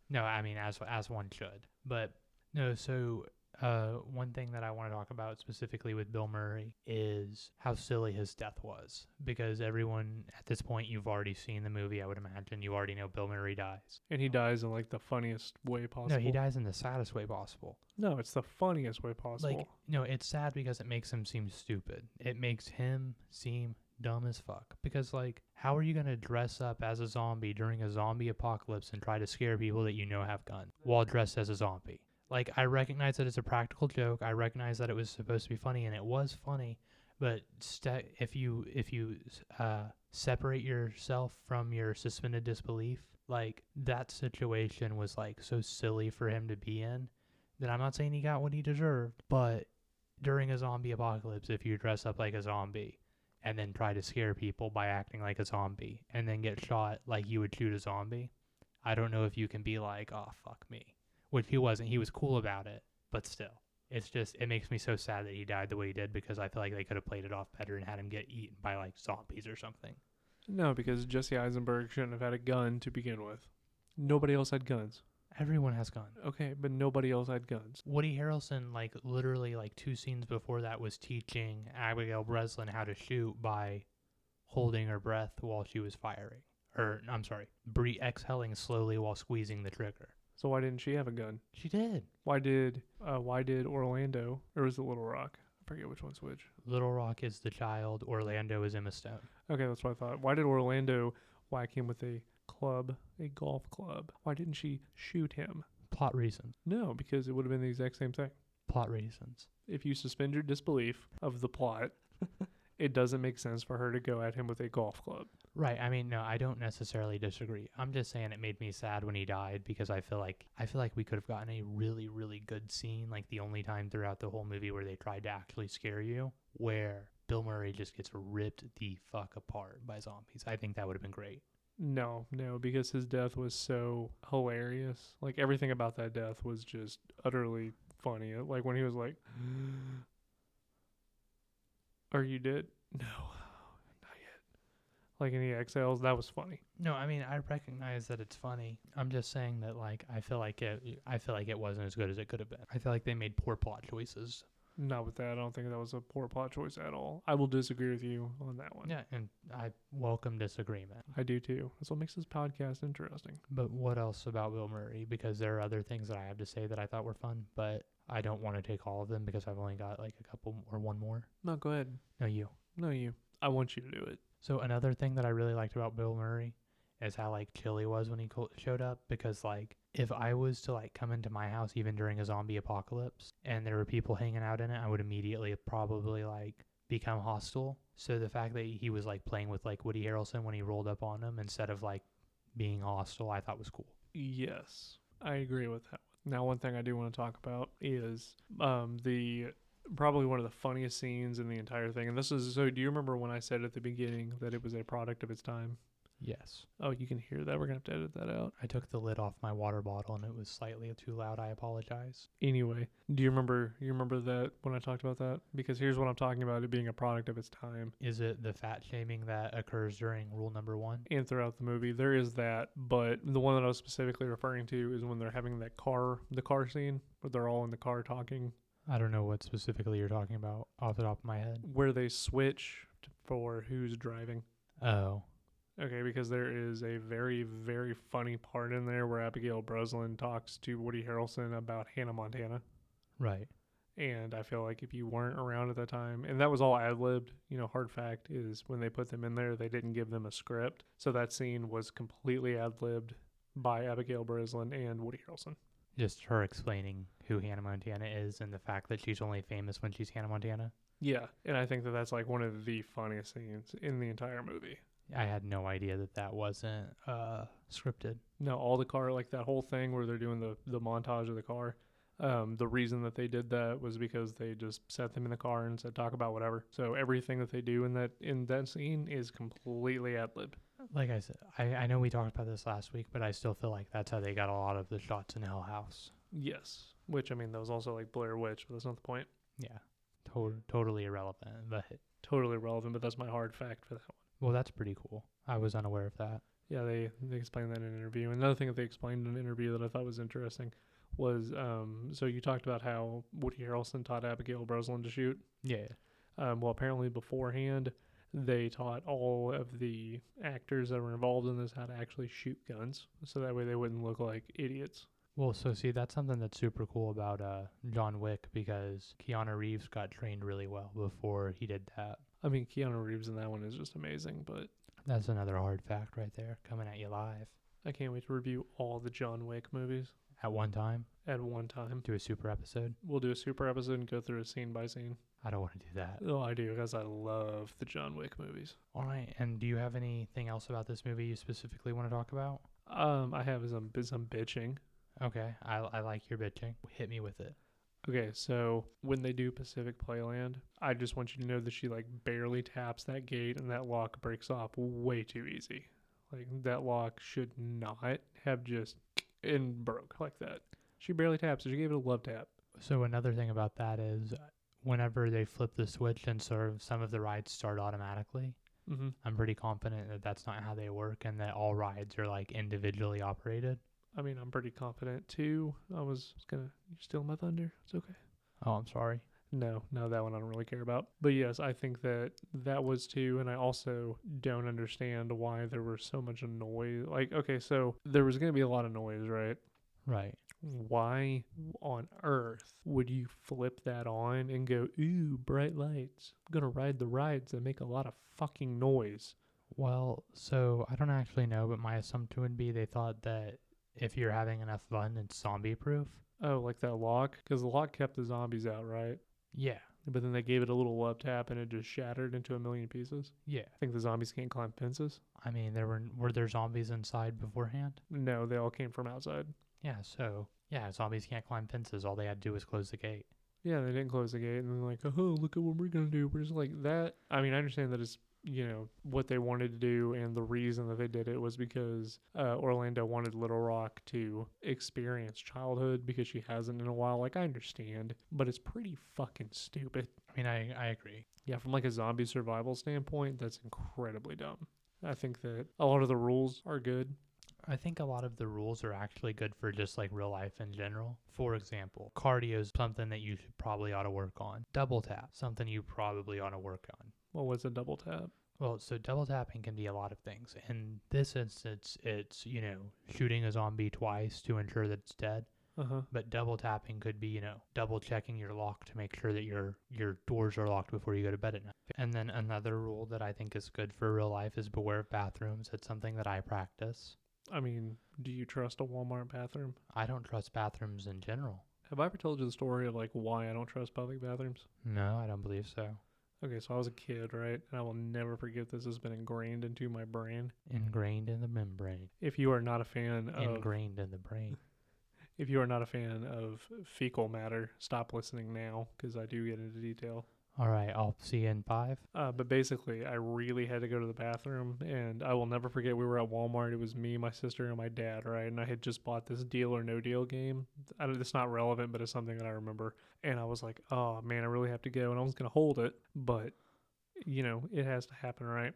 No, I mean as as one should. But no, so uh one thing that I want to talk about specifically with Bill Murray is how silly his death was because everyone at this point you've already seen the movie, I would imagine. You already know Bill Murray dies. And he dies in like the funniest way possible. No, he dies in the saddest way possible. No, it's the funniest way possible. Like no, it's sad because it makes him seem stupid. It makes him seem dumb as fuck. Because like, how are you gonna dress up as a zombie during a zombie apocalypse and try to scare people that you know have guns while dressed as a zombie? Like, I recognize that it's a practical joke. I recognize that it was supposed to be funny, and it was funny. But st- if you if you uh, separate yourself from your suspended disbelief, like that situation was like so silly for him to be in that I'm not saying he got what he deserved, but during a zombie apocalypse, if you dress up like a zombie and then try to scare people by acting like a zombie and then get shot like you would shoot a zombie, I don't know if you can be like, oh, fuck me. Which he wasn't. He was cool about it, but still. It's just, it makes me so sad that he died the way he did because I feel like they could have played it off better and had him get eaten by like zombies or something. no, because Jesse Eisenberg shouldn't have had a gun to begin with. Nobody else had guns. Everyone has guns. Okay, but nobody else had guns. Woody Harrelson, like literally, like two scenes before that, was teaching Abigail Breslin how to shoot by holding her breath while she was firing. Or I'm sorry, bre- exhaling slowly while squeezing the trigger. So why didn't she have a gun? She did. Why did uh, why did Orlando or was it Little Rock? I forget which one's which. Little Rock is the child. Orlando is Emma Stone. Okay, that's what I thought. Why did Orlando whack him with a club, a golf club? Why didn't she shoot him? Plot reasons. No, because it would have been the exact same thing. Plot reasons. If you suspend your disbelief of the plot, [laughs] it doesn't make sense for her to go at him with a golf club. Right. I mean, no, I don't necessarily disagree. I'm just saying it made me sad when he died because I feel like I feel like we could have gotten a really, really good scene, like the only time throughout the whole movie where they tried to actually scare you, where Bill Murray just gets ripped the fuck apart by zombies. I think that would have been great. No, no, because his death was so hilarious. Like everything about that death was just utterly funny. Like when he was like, [gasps] "Are you dead?" No, [gasps] not yet. Like and he exhales. That was funny. No, I mean I recognize that it's funny. I'm just saying that like I feel like it I feel like it wasn't as good as it could have been. I feel like they made poor plot choices. Not with that. I don't think that was a poor plot choice at all. I will disagree with you on that one. Yeah, and I welcome disagreement. I do too. That's what makes this podcast interesting. But what else about Bill Murray? Because there are other things that I have to say that I thought were fun, but I don't want to take all of them because I've only got like a couple or one more. No, go ahead. No, you. No, you. I want you to do it. So another thing that I really liked about Bill Murray is how like chill he was when he co- showed up. Because like if I was to like come into my house even during a zombie apocalypse and there were people hanging out in it, I would immediately probably like become hostile. So the fact that he was like playing with like Woody Harrelson when he rolled up on him instead of like being hostile, I thought was cool. Yes, I agree with that. Now, one thing I do want to talk about is um, the probably one of the funniest scenes in the entire thing. And this is so. Do you remember when I said at the beginning that it was a product of its time? Yes. Oh, you can hear that. We're gonna have to edit that out. I took the lid off my water bottle and it was slightly too loud. I apologize. Anyway, do you remember? You remember that when I talked about that? Because here's what I'm talking about: it being a product of its time. Is it the fat shaming that occurs during rule number one? and throughout the movie there is that but the one that i was specifically referring to is when they're having that car the car scene where they're all in the car talking I don't know what specifically you're talking about off the top of my head. where they switch for who's driving Oh, okay because there is a very very funny part in there where abigail breslin talks to woody harrelson about hannah montana right. and i feel like if you weren't around at that time and that was all ad-libbed you know hard fact is when they put them in there they didn't give them a script so that scene was completely ad-libbed by abigail breslin and woody harrelson Just her explaining who Hannah Montana is and the fact that she's only famous when she's Hannah Montana. Yeah, and I think that that's like one of the funniest scenes in the entire movie. I had no idea that that wasn't uh, scripted. No, all the car, like that whole thing where they're doing the the montage of the car. Um, the reason that they did that was because they just set them in the car and said talk about whatever. So everything that they do in that in that scene is completely ad lib. Like I said, I, I know we talked about this last week, but I still feel like that's how they got a lot of the shots in Hell House. Yes, which I mean that was also like Blair Witch, but that's not the point. Yeah, to- totally irrelevant. But Totally relevant, but that's my hard fact for that one. Well, that's pretty cool. I was unaware of that. Yeah, they they explained that in an interview. Another thing that they explained in an interview that I thought was interesting was um, so you talked about how Woody Harrelson taught Abigail Breslin to shoot. Yeah, Um, well, apparently beforehand, they taught all of the actors that were involved in this how to actually shoot guns, so that way they wouldn't look like idiots. Well, so see, that's something that's super cool about uh, John Wick because Keanu Reeves got trained really well before he did that. I mean, Keanu Reeves in that one is just amazing, but That's another hard fact right there, coming at you live I can't wait to review all the John Wick movies at one time. at one time. Do a super episode. We'll do a super episode and go through it scene by scene. I don't want to do that. Oh, I do because I love the John Wick movies. All right, and do you have anything else about this movie you specifically want to talk about? Um, I have some some bitching. Okay, I, I like your bitching. Hit me with it. Okay, so when they do Pacific Playland, I just want you to know that she like barely taps that gate and that lock breaks off way too easy. Like that lock should not have just and broke like that. She barely taps it. She gave it a love tap. So another thing about that is, whenever they flip the switch and sort of some of the rides start automatically, Mm-hmm. I'm pretty confident that that's not how they work and that all rides are like individually operated. I mean, I'm pretty confident too. I was gonna you're steal my thunder. It's okay. Oh, I'm sorry. No, no, that one I don't really care about. But yes, I think that that was too, and I also don't understand why there was so much noise. Like, okay, so there was going to be a lot of noise, right? Right. Why on earth would you flip that on and go, ooh, bright lights? I'm going to ride the rides that make a lot of fucking noise. Well, so I don't actually know, but my assumption would be they thought that if you're having enough fun, it's zombie proof. Oh, like that lock? Because the lock kept the zombies out, right? Yeah. But then they gave it a little love tap and it just shattered into a million pieces. Yeah. I think the zombies can't climb fences. I mean, there were were there zombies inside beforehand? No, they all came from outside. Yeah. So yeah, zombies can't climb fences. All they had to do was close the gate. Yeah, they didn't close the gate, and they're like, "Oh, look at what we're gonna do." We're just like that. I mean, I understand that it's you know what they wanted to do, and the reason that they did it was because uh, Orlando wanted Little Rock to experience childhood because she hasn't in a while. Like, I understand, but it's pretty fucking stupid. I mean, I I agree. Yeah, from like a zombie survival standpoint, that's incredibly dumb. I think that a lot of the rules are good. I think a lot of the rules are actually good for just like real life in general. For example, cardio is something that you should probably ought to work on. Double tap, something you probably ought to work on. What was a double tap? Well, so double tapping can be a lot of things. In this instance, it's, you know, shooting a zombie twice to ensure that it's dead. Uh huh. But double tapping could be, you know, double checking your lock to make sure that your your doors are locked before you go to bed at night. And then another rule that I think is good for real life is beware of bathrooms. It's something that I practice. I mean, do you trust a Walmart bathroom? I don't trust bathrooms in general. Have I ever told you the story of like why I don't trust public bathrooms? No, I don't believe so. Okay, so I was a kid, right? And I will never forget this has been ingrained into my brain. Ingrained in the membrane. If you are not a fan of Ingrained in the brain. if you are not a fan of fecal matter, stop listening now because I do get into detail. All right, I'll see you in five. Uh, but basically, I really had to go to the bathroom, and I will never forget. We were at Walmart. It was me, my sister, and my dad, right? And I had just bought this Deal or No Deal game. I don't, it's not relevant, but it's something that I remember. And I was like, "Oh man, I really have to go." And I was gonna hold it, but you know, it has to happen, right?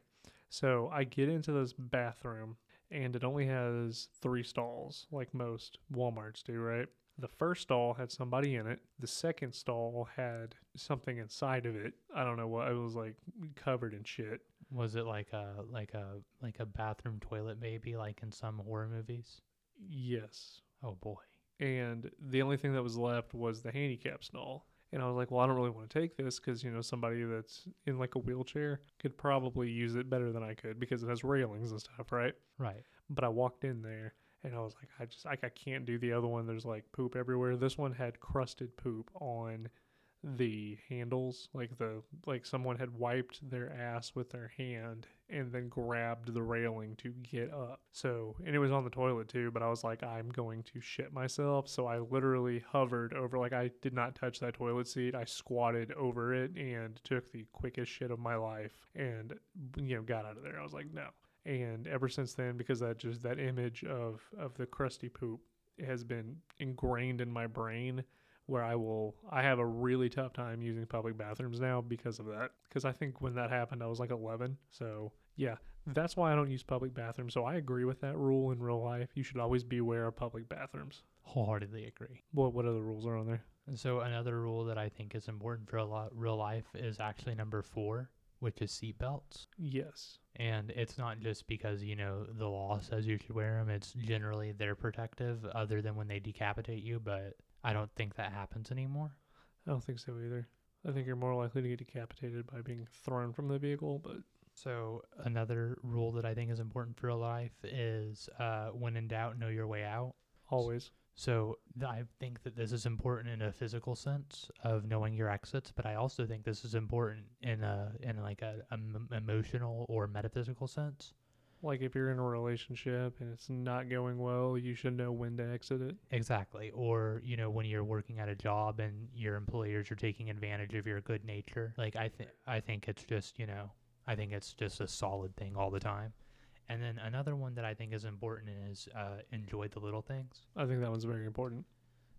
So I get into this bathroom, and it only has three stalls, like most WalMarts do, right? The first stall had somebody in it. The second stall had something inside of it. I don't know what it was like covered in shit. Was it like a like a like a bathroom toilet maybe like in some horror movies? Yes. Oh boy. And the only thing that was left was the handicap stall. And I was like, well, I don't really want to take this because, you know, somebody that's in like a wheelchair could probably use it better than I could because it has railings and stuff, right? Right. But I walked in there and I was like, I just, like, I can't do the other one. There's like poop everywhere. This one had crusted poop on the handles. Like the like someone had wiped their ass with their hand and then grabbed the railing to get up. So and it was on the toilet too but i was like i'm going to shit myself. So i literally hovered over like i did not touch that toilet seat. I squatted over it and took the quickest shit of my life and you know got out of there. I was like no and ever since then because that just that image of of the crusty poop has been ingrained in my brain where I will I have a really tough time using public bathrooms now because of that. Because I think when that happened I was like 11. So, yeah, that's why I don't use public bathrooms. So I agree with that rule in real life. You should always be aware of public bathrooms. Wholeheartedly agree. What what other rules are on there? And so another rule that I think is important for a lot real life is actually number four, which is seatbelts. Yes. And it's not just because, you know, the law says you should wear them. It's generally they're protective other than when they decapitate you, but I don't think that happens anymore. I don't think so either. I think you're more likely to get decapitated by being thrown from the vehicle, but So another rule that I think is important for life is uh, when in doubt, know your way out. always. So th- I think that this is important in a physical sense of knowing your exits, but I also think this is important in a in like a, a m- emotional or metaphysical sense. Like if you're in a relationship and it's not going well, you should know when to exit it. Exactly. Or, you know, when you're working at a job and your employers are taking advantage of your good nature. Like I think I think it's just, you know, I think it's just a solid thing all the time. And then another one that I think is important is uh, enjoy the little things. I think that one's very important.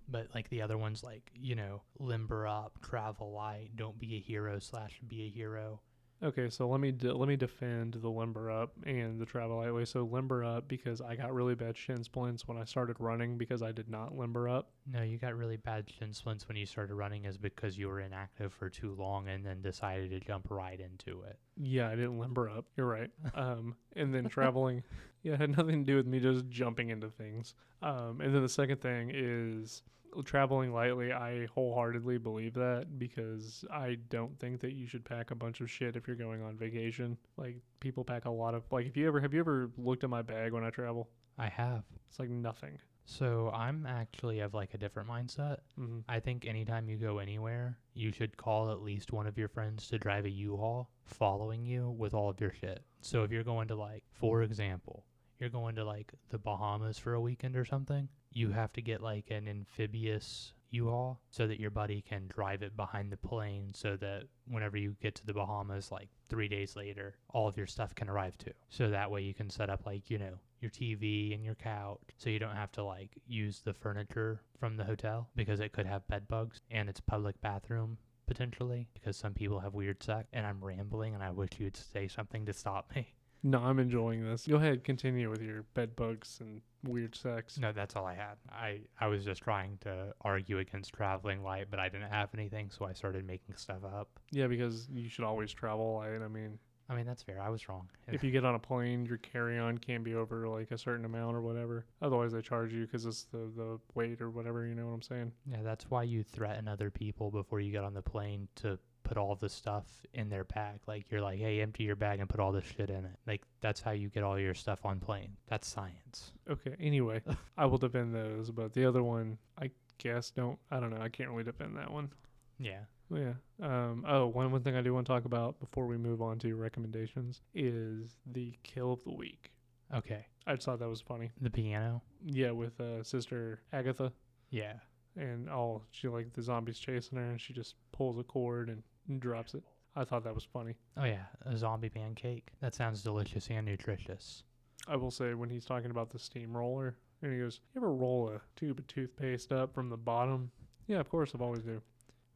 But like the other ones, like you know, limber up, travel light, don't be a hero slash be a hero. Okay, so let me de- let me defend the limber up and the travel lightway. So limber up because I got really bad shin splints when I started running because I did not limber up. No, you got really bad shin splints when you started running, is because you were inactive for too long and then decided to jump right into it. Yeah, I didn't limber up. You're right. [laughs] Um, and then traveling, [laughs] yeah, it had nothing to do with me just jumping into things. Um, and then the second thing is traveling lightly. I wholeheartedly believe that because I don't think that you should pack a bunch of shit if you're going on vacation. Like people pack a lot of like. If you ever have you ever looked at my bag when I travel? I have. It's like nothing. So I'm actually of like a different mindset. hmm I think anytime you go anywhere, you should call at least one of your friends to drive a U-Haul following you with all of your shit. So if you're going to like, for example, you're going to like the Bahamas for a weekend or something, you have to get like an amphibious U-Haul so that your buddy can drive it behind the plane so that whenever you get to the Bahamas like 3 days later, all of your stuff can arrive too. So that way you can set up like, you know, your TV and your couch so you don't have to like use the furniture from the hotel because it could have bed bugs and it's public bathroom potentially because some people have weird sex and I'm rambling and I wish you'd say something to stop me. No, I'm enjoying this. Go ahead, continue with your bed bugs and weird sex. No, that's all I had. I I was just trying to argue against traveling light, but I didn't have anything, so I started making stuff up. Yeah, because you should always travel light. I mean, I mean, that's fair. I was wrong. if you get on a plane, your carry-on can't be over like a certain amount or whatever. Otherwise, they charge you because it's the the weight or whatever. You know what I'm saying? Yeah, that's why you threaten other people before you get on the plane to put all the stuff in their bag. Like you're like, hey, empty your bag and put all this shit in it. Like that's how you get all your stuff on plane. That's science. Okay. Anyway, [laughs] I will defend those, but the other one, I guess don't. I don't know. I can't really defend that one. Yeah. Yeah. Um. Oh, one one thing I do want to talk about before we move on to recommendations is the kill of the week. Okay. I just thought that was funny. The piano. Yeah, with uh, sister Agatha. Yeah. and all she like the zombies chasing her and she just pulls a cord and and drops it. I thought that was funny. Oh yeah, a zombie pancake. That sounds delicious and nutritious. I will say when he's talking about the steamroller and he goes, You ever roll a tube of toothpaste up from the bottom? Yeah, of course, I've always do.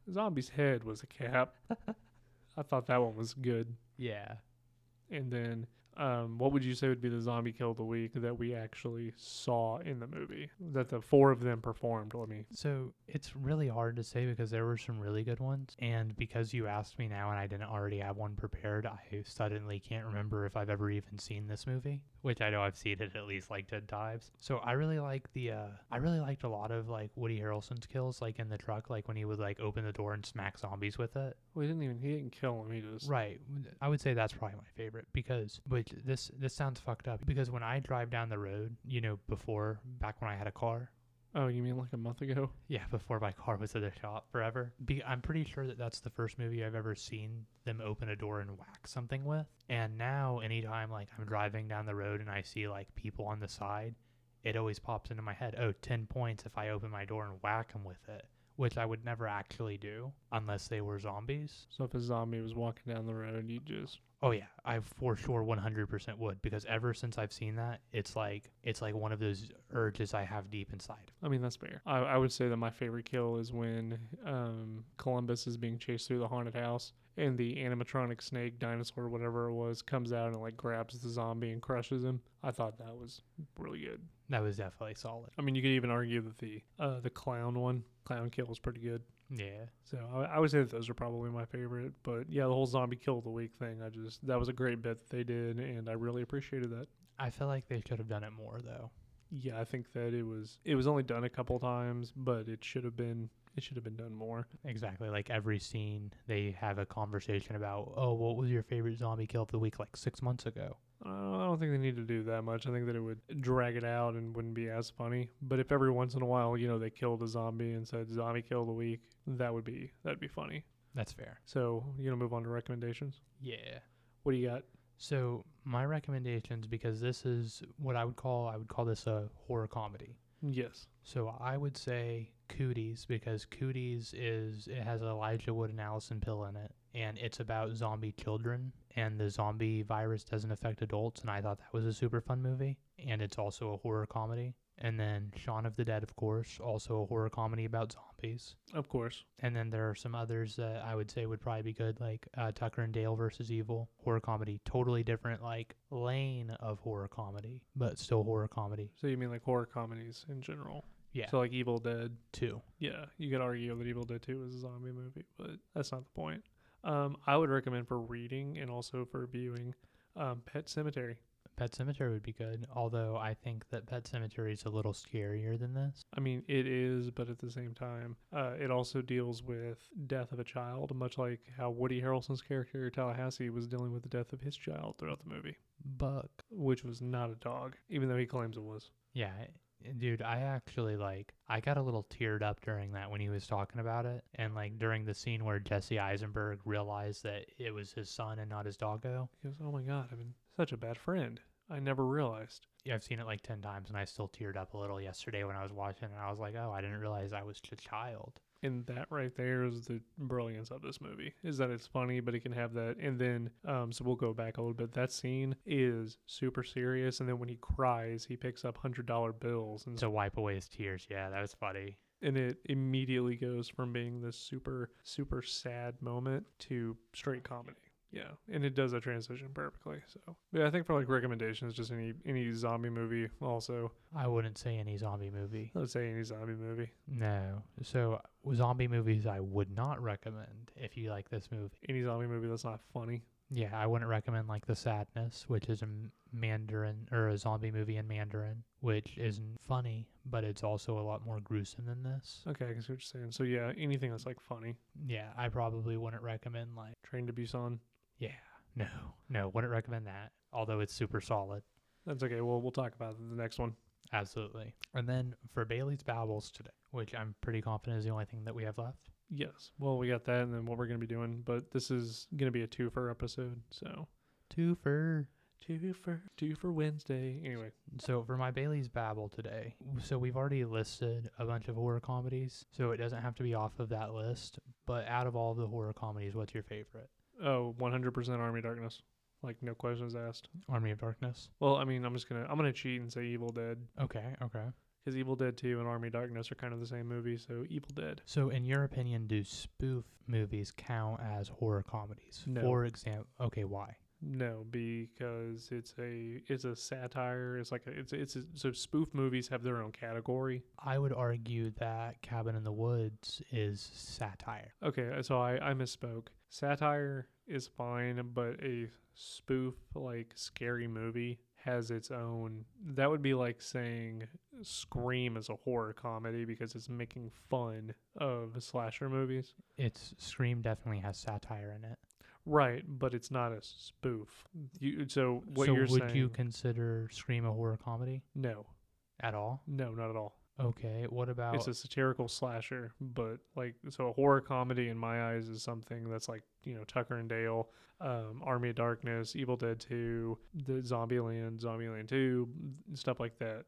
The zombie's head was a cap. [laughs] I thought that one was good. Yeah. And then, um, what would you say would be the zombie kill of the week that we actually saw in the movie? That the four of them performed. Let me. So it's really hard to say because there were some really good ones. And because you asked me now and I didn't already have one prepared, I suddenly can't remember if I've ever even seen this movie, which I know I've seen it at least like 10 times. So I really like the, uh, I really liked a lot of like Woody Harrelson's kills, like in the truck, like when he would like open the door and smack zombies with it. Well, he didn't even. He didn't kill him. He just. Right. I would say that's probably my favorite because, but this this sounds fucked up because when I drive down the road, you know, before back when I had a car, Oh, you mean like a month ago? yeah, before my car was at the shop forever. Be- I'm pretty sure that that's the first movie I've ever seen them open a door and whack something with. And now, anytime like I'm driving down the road and I see like people on the side, it always pops into my head. Oh, 10 points if I open my door and whack them with it, which I would never actually do unless they were zombies. So if a zombie was walking down the road, you just. Oh yeah, I for sure 100% would because ever since I've seen that, it's like it's like one of those urges I have deep inside. I mean, that's fair. I, I would say that my favorite kill is when um, Columbus is being chased through the haunted house and the animatronic snake, dinosaur, whatever it was, comes out and like grabs the zombie and crushes him. I thought that was really good. That was definitely solid. I mean, you could even argue that the uh, the clown one, clown kill, was pretty good. Yeah. So I, I would say that those are probably my favorite. But yeah, the whole zombie kill of the week thing, I just that was a great bit that they did, and I really appreciated that. I feel like they should have done it more though. Yeah, I think that it was it was only done a couple times, but it should have been it should have been done more. Exactly. Like every scene, they have a conversation about, oh, what was your favorite zombie kill of the week like six months ago? I don't think they need to do that much. I think that it would drag it out and wouldn't be as funny. But if every once in a while, you know, they killed a zombie and said zombie kill of the week, that would be that'd be funny. That's fair. So you know, move on to recommendations. Yeah. What do you got? So my recommendations, because this is what I would call, I would call this a horror comedy. Yes. So I would say Cooties because Cooties is it has Elijah Wood and Allison Pill in it, and it's about zombie children, and the zombie virus doesn't affect adults, and I thought that was a super fun movie, and it's also a horror comedy. And then Shaun of the Dead, of course, also a horror comedy about zombies. Of course. And then there are some others that I would say would probably be good, like uh, Tucker and Dale versus Evil, horror comedy, totally different like lane of horror comedy, but still horror comedy. So you mean like horror comedies in general? Yeah, So like Evil Dead. two. Yeah, you could argue that Evil Dead 2 is a zombie movie, but that's not the point. Um, I would recommend for reading and also for viewing um, Pet Sematary. Pet Sematary would be good, although I think that Pet Sematary is a little scarier than this. I mean, it is, but at the same time, uh, it also deals with death of a child, much like how Woody Harrelson's character Tallahassee was dealing with the death of his child throughout the movie, Buck. which was not a dog, even though he claims it was. Yeah, dude, I actually like I got a little teared up during that when he was talking about it, and like during the scene where Jesse Eisenberg realized that it was his son and not his doggo. He goes, "Oh my god, I've been such a bad friend. I never realized." Yeah, I've seen it like ten times, and I still teared up a little yesterday when I was watching, and I was like, oh, I didn't realize I was a child. And that right there is the brilliance of this movie is that it's funny, but it can have that. And then, um, so we'll go back a little bit. That scene is super serious, and then when he cries, he picks up hundred dollar bills, and To wipe away his tears, yeah, that was funny. and it immediately goes from being this super super sad moment to straight comedy. Yeah, and it does that transition perfectly. So yeah, I think for like recommendations, just any any zombie movie. Also, I wouldn't say any zombie movie. I would say any zombie movie. No. So zombie movies I would not recommend if you like this movie. Any zombie movie that's not funny. Yeah, I wouldn't recommend like The Sadness, which is a Mandarin or a zombie movie in Mandarin, which isn't funny, but it's also a lot more gruesome than this. Okay, I can see what you're saying. So yeah, anything that's like funny. Yeah, I probably wouldn't recommend like Train to Busan. Yeah, no, no, wouldn't recommend that. Although it's super solid, That's okay. Well, we'll talk about the next one. absolutely. And then for Bailey's Babbles today, which I'm pretty confident is the only thing that we have left. Yes. Well, we got that, and then what we're gonna be doing. But this is gonna be a twofer episode. So Two for Two for two for Wednesday. Anyway, So for my Bailey's Babble today, so we've already listed a bunch of horror comedies, so it doesn't have to be off of that list. But out of all the horror comedies, what's your favorite? Oh, 100% Army Darkness. Like no questions asked. Army of Darkness. Well, I mean, I'm just gonna I'm gonna cheat and say Evil Dead Okay, okay. because Evil Dead 2 and Army Darkness are kind of the same movie. So Evil Dead. So in your opinion, do spoof movies count as horror comedies? No. For example, okay, why? No, because it's a it's a satire. It's like a, it's it's a, so spoof movies have their own category. I would argue that Cabin in the Woods is satire. Okay, so I I misspoke. Satire is fine, but a spoof like scary movie has its own. That would be like saying Scream is a horror comedy because it's making fun of slasher movies. It's Scream definitely has satire in it. Right, but it's not a spoof. You so what so you're would saying? you consider Scream a horror comedy no, at all? no, not at all. Okay, what about It's a satirical slasher, but like so a horror comedy in my eyes is something that's like you know Tucker and Dale, um, Army of Darkness, Evil Dead Two, the Zombieland, Zombieland Two, stuff like that.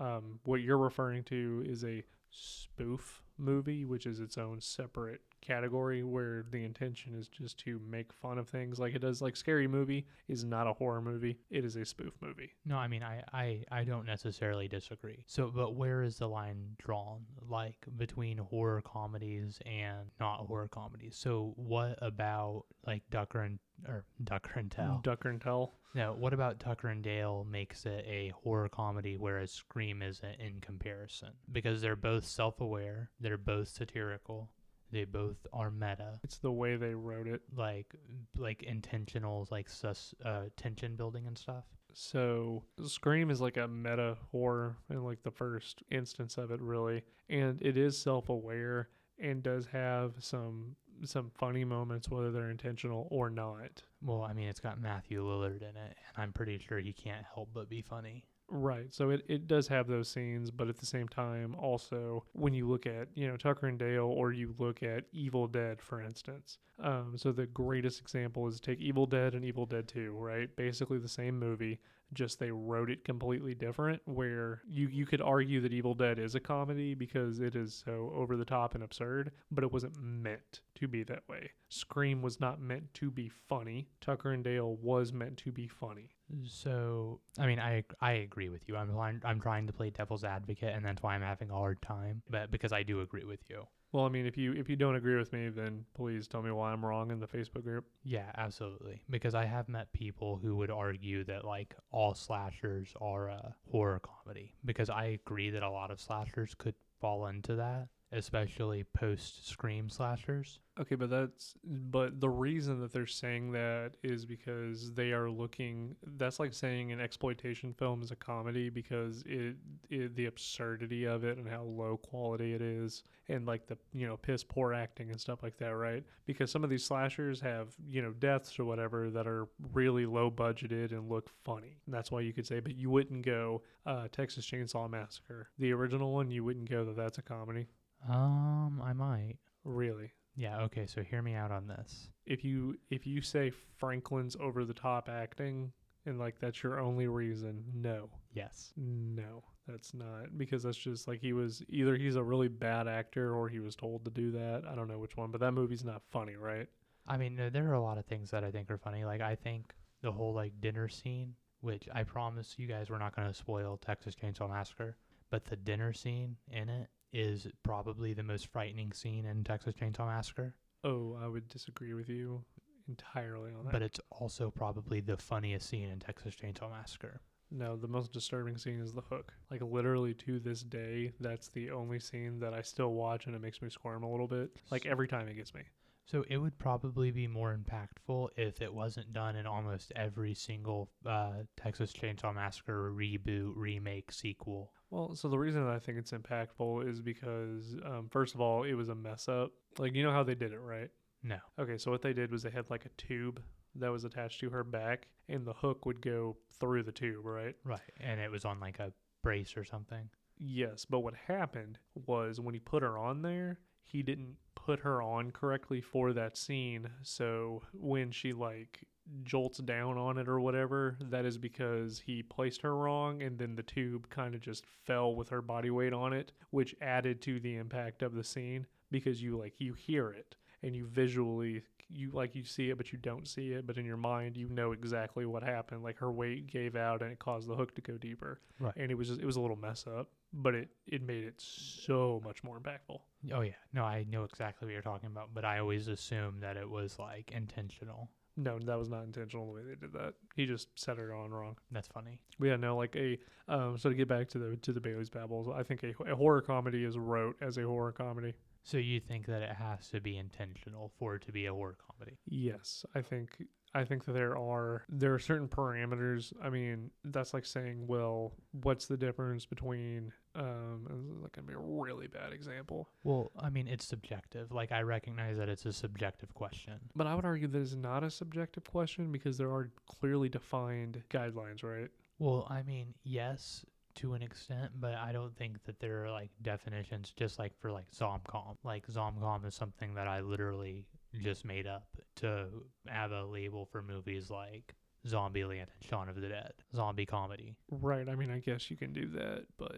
Um, what you're referring to is a spoof movie, which is its own separate category where the intention is just to make fun of things like it does like scary movie is not a horror movie it is a spoof movie No, I mean I, I I don't necessarily disagree. So, but where is the line drawn, like between horror comedies and not horror comedies? So, what about like Ducker and or Ducker and Tell? ducker and tell no, what about Tucker and Dale makes it a horror comedy, whereas Scream isn't in comparison? Because they're both self-aware, they're both satirical, they both are meta, it's the way they wrote it like like intentional, like sus uh, tension building and stuff. So Scream is like a meta horror in like the first instance of it really. And it is self aware and does have some some funny moments whether they're intentional or not. Well, I mean, it's got Matthew Lillard in it, and I'm pretty sure he can't help but be funny. Right. So it, it does have those scenes, but at the same time also when you look at, you know, Tucker and Dale or you look at Evil Dead, for instance. Um, so the greatest example is take Evil Dead and Evil Dead 2, right? Basically the same movie, just they wrote it completely different where you, you could argue that Evil Dead is a comedy because it is so over the top and absurd, but it wasn't meant to be that way. Scream was not meant to be funny. Tucker and Dale was meant to be funny. So, I mean, I I agree with you. I'm I'm trying to play devil's advocate, and that's why I'm having a hard time. But because I do agree with you. Well, I mean, if you if you don't agree with me, then please tell me why I'm wrong in the Facebook group. Yeah, absolutely. Because I have met people who would argue that like all slashers are a horror comedy. Because I agree that a lot of slashers could fall into that, especially post Scream slashers. Okay, but that's but the reason that they're saying that is because they are looking. That's like saying an exploitation film is a comedy because it, it the absurdity of it and how low quality it is, and like the you know piss poor acting and stuff like that, right? Because some of these slashers have you know deaths or whatever that are really low budgeted and look funny. And that's why you could say, but you wouldn't go uh, Texas Chainsaw Massacre, the original one. You wouldn't go that that's a comedy, Um, I might. really. Yeah, okay, so hear me out on this. if you if you say Franklin's over the top acting and like that's your only reason, no. Yes. No, that's not because that's just like he was either he's a really bad actor or he was told to do that. I don't know which one, but that movie's not funny, right? I mean, uh, there are a lot of things that I think are funny. Like, I think the whole, like, dinner scene, which I promise you guys we're not going to spoil Texas Chainsaw Massacre, but the dinner scene in it is probably the most frightening scene in Texas Chainsaw Massacre. Oh, I would disagree with you entirely on that. But it's also probably the funniest scene in Texas Chainsaw Massacre. no, the most disturbing scene is the hook. Like literally to this day, that's the only scene that I still watch and it makes me squirm a little bit. Like every time it gets me. So it would probably be more impactful if it wasn't done in almost every single uh, Texas Chainsaw Massacre reboot, remake, sequel. Well, so the reason that I think it's impactful is because, um, first of all, it was a mess up. Like, you know how they did it, right? No. Okay, so what they did was they had like a tube that was attached to her back, and the hook would go through the tube, right? Right. And it was on like a brace or something. Yes, but what happened was when he put her on there, he didn't put her on correctly for that scene. So when she like jolts down on it or whatever, that is because he placed her wrong and then the tube kind of just fell with her body weight on it, which added to the impact of the scene because you like you hear it and you visually you like you see it but you don't see it but in your mind you know exactly what happened like her weight gave out and it caused the hook to go deeper Right. and it was just, it was a little mess up but it it made it so much more impactful Oh yeah, no, I know exactly what you're talking about, but I always assume that it was like intentional. No that was not intentional the way they did that he just set her on wrong That's funny. But yeah, no, like a um. So to get back to the to the Bailey's Babbles, I think a, a horror comedy is wrote as a horror comedy. So you think that it has to be intentional for it to be a horror comedy? Yes, I think I think that there are there are certain parameters. I mean, that's like saying, well, what's the difference between um? This is like gonna be a really bad example, Well, I mean, it's subjective. Like I recognize that it's a subjective question. but I would argue that it's not a subjective question because there are clearly defined guidelines, right? Well, I mean, yes, to an extent, but I don't think that there are like definitions just like for like Zomcom. Like Zomcom is something that I literally just made up to have a label for movies like Zombieland and Shaun of the Dead. Zombie comedy. Right. I mean, I guess you can do that, but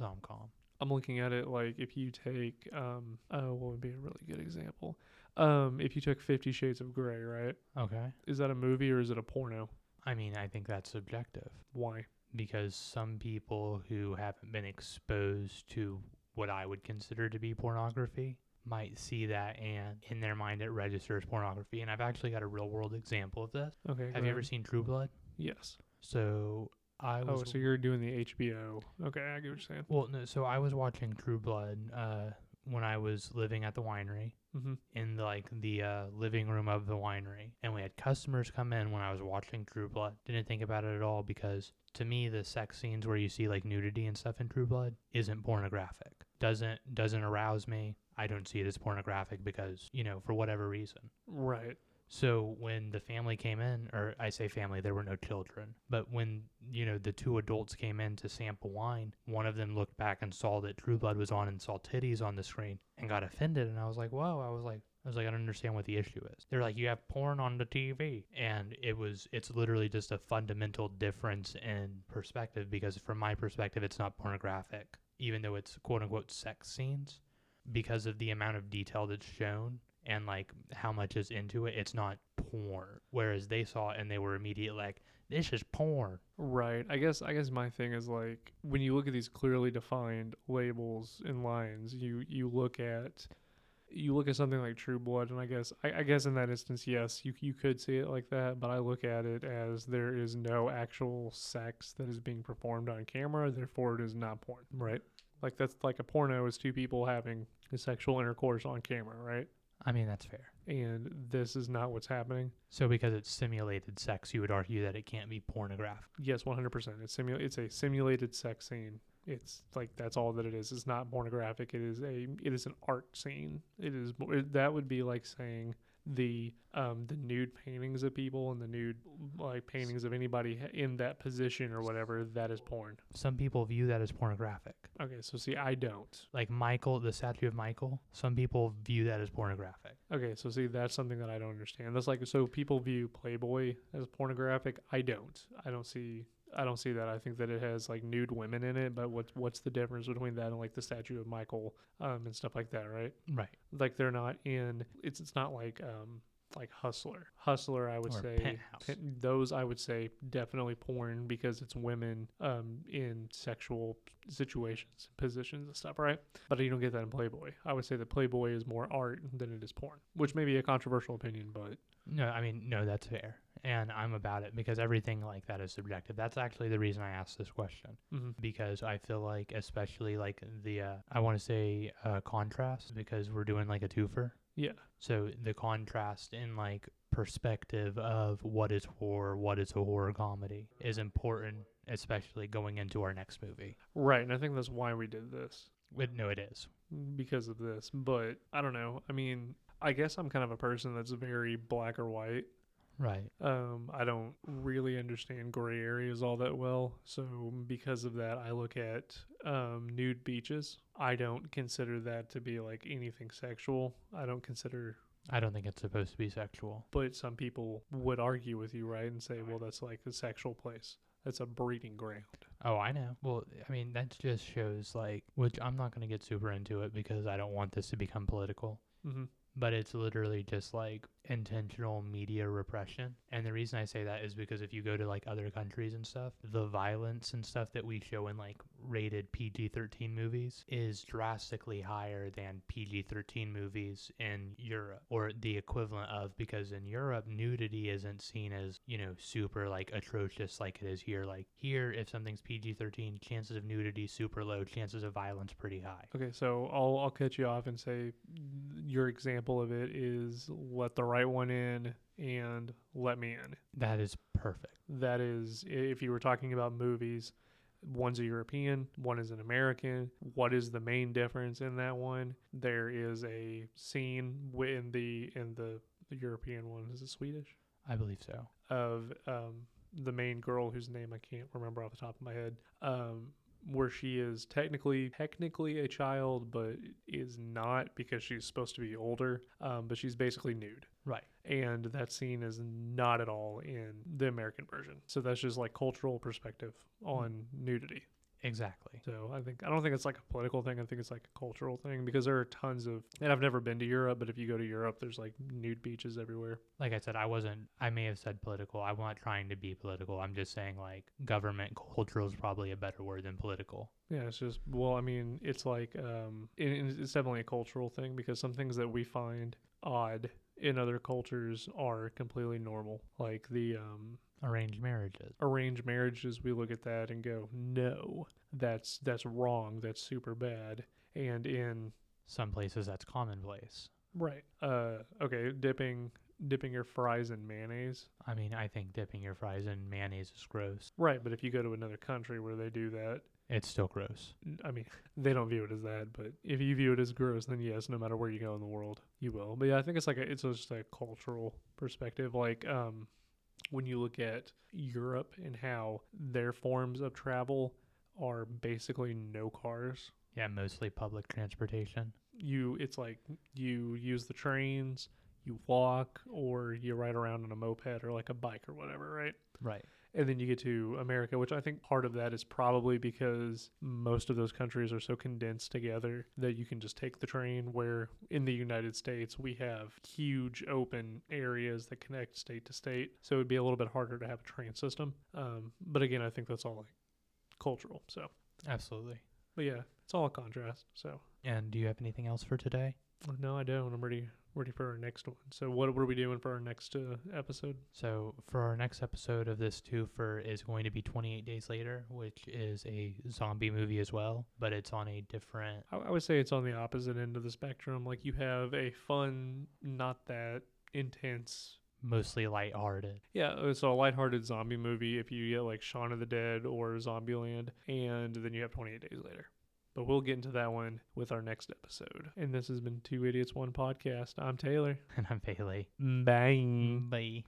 Zomcom. I'm looking at it like if you take um oh what would be a really good example? Um if you took 50 shades of gray, right? Okay. Is that a movie or is it a porno? I mean, I think that's subjective Why? because some people who haven't been exposed to what I would consider to be pornography might see that and in their mind it registers pornography. And I've actually got a real world example of this. Okay. Have you ever seen True Blood? Yes. So I was. Oh, so you're doing the HBO. Okay, I get what you're saying. well, no. So I was watching True Blood uh, when I was living at the winery Mm-hmm. in the, like the uh, living room of the winery, and we had customers come in when I was watching True Blood. Didn't think about it at all because to me the sex scenes where you see like nudity and stuff in True Blood isn't pornographic. Doesn't doesn't arouse me. I don't see it as pornographic because you know for whatever reason. Right. So when the family came in, or I say family, there were no children, but when you know the two adults came in to sample wine, one of them looked back and saw that True Blood was on and saw titties on the screen and got offended. And I was like, "Whoa!" I was like, I was like, I don't understand what the issue is. They're like, you have porn on the TV, and it was, it's literally just a fundamental difference in perspective because from my perspective, it's not pornographic, even though it's quote unquote sex scenes, because of the amount of detail that's shown and like how much is into it. It's not porn. Whereas they saw it and they were immediately like, this is porn. Right. I guess I guess my thing is like when you look at these clearly defined labels and lines, you you look at you look at something like True Blood, and I guess I, I guess in that instance, yes, you you could see it like that, but I look at it as there is no actual sex that is being performed on camera, therefore it is not porn, right? Like that's like a porno is two people having sexual intercourse on camera, right? I mean, that's fair. And this is not what's happening. So because it's simulated sex, you would argue that it can't be pornographic. Yes, one hundred percent. It's simu- It's a simulated sex scene. It's like that's all that it is. It's not pornographic. It is a. It is an art scene. It is. It, that would be like saying the um the nude paintings of people and the nude like paintings of anybody in that position or whatever. That is porn. Some people view that as pornographic. Okay, so see, I don't. Like Michael, the statue of Michael, some people view that as pornographic. Okay, so see, that's something that I don't understand. That's like so people view Playboy as pornographic. I don't. I don't see. I don't see that. I think that it has like nude women in it. But what's what's the difference between that and like the statue of Michael um, and stuff like that, right? Right. Like they're not in. It's it's not like um like Hustler. Hustler, I would Or say. Pen- those I would say definitely porn because it's women um in sexual situations, positions and stuff, right? But you don't get that in Playboy. I would say that Playboy is more art than it is porn, which may be a controversial opinion, but No, I mean, no, that's fair. And I'm about it because everything like that is subjective. That's actually the reason I asked this question mhm. because I feel like, especially like the, uh, I want to say uh, contrast because we're doing like a twofer. yeah, So the contrast in like perspective of what is horror, what is a horror comedy is important, especially going into our next movie. right. And I think that's why we did this But no, it is. because of this. But I don't know. I mean, I guess I'm kind of a person that's very black or white. Right. Um, I don't really understand gray areas all that well. So because of that, I look at um, nude beaches. I don't consider that to be like anything sexual. I don't consider I don't think it's supposed to be sexual. But some people would argue with you, right, and say, well, that's like a sexual place. That's a breeding ground. Oh, I know. Well, I mean, that just shows like, which I'm not going to get super into it because I don't want this to become political. Mm-hmm. But it's literally just like intentional media repression. And the reason I say that is because if you go to like other countries and stuff, the violence and stuff that we show in like rated PG 13 movies is drastically higher than PG 13 movies in Europe or the equivalent of because in Europe, nudity isn't seen as, you know, super like atrocious like it is here. Like here, if something's PG 13, chances of nudity super low, chances of violence pretty high. Okay, so I'll I'll cut you off and say your example of it is let the right one in and let me in. That is perfect. That is if you were talking about movies, one's a European, one is an American. What is the main difference in that one? There is a scene in the in the, the European one. Is it Swedish? I believe so. Of um, the main girl whose name I can't remember off the top of my head. Um, where she is technically technically a child, but is not because she's supposed to be older. Um, but she's basically nude Right. and that scene is not at all in the American version. So that's just like cultural perspective on nudity. Exactly. So I think I don't think it's like a political thing. I think it's like a cultural thing because there are tons of and I've never been to Europe, but if you go to Europe, there's like nude beaches everywhere. Like I said, I wasn't, I may have said political. I'm not trying to be political. I'm just saying, like, government cultural is probably a better word than political. Yeah, it's just well, I mean, it's like um, it, it's definitely a cultural thing because some things that we find odd in other cultures are completely normal, like the um, Arranged marriages. arranged marriages we look at that and go no that's that's wrong that's super bad and in Some places that's commonplace. right uh okay dipping dipping your fries in mayonnaise I mean, I think dipping your fries in mayonnaise is gross. right but if you go to another country where they do that It's still gross. I mean [laughs] they don't view it as that but if you view it as gross then yes no matter where you go in the world you will but yeah i think it's like a, it's just a cultural perspective like um when you look at europe and how their forms of travel are basically no cars Yeah, mostly public transportation. you it's like you use the trains you walk or you ride around on a moped or like a bike or whatever right Right. And then you get to america which i think part of that is probably because most of those countries are so condensed together that you can just take the train where in the united states we have huge open areas that connect state to state so it'd be a little bit harder to have a train system um, but again i think that's all like cultural so Absolutely. but yeah it's all a contrast so And do you have anything else for today? No, I don't. I'm ready ready for our next one. So what what are we doing for our next uh, episode? So, for our next episode of this twofer is going to be 28 Days Later, which is a zombie movie as well, but it's on a different. I, I would say it's on the opposite end of the spectrum. Like you have a fun, not that intense. Mostly lighthearted. Yeah, it's a lighthearted zombie movie if you get like Shaun of the Dead or Zombieland, and then you have 28 Days Later. But we'll get into that one with our next episode. And this has been Two Idiots One Podcast. I'm Taylor. [laughs] And I'm Bailey. Bye. Bye.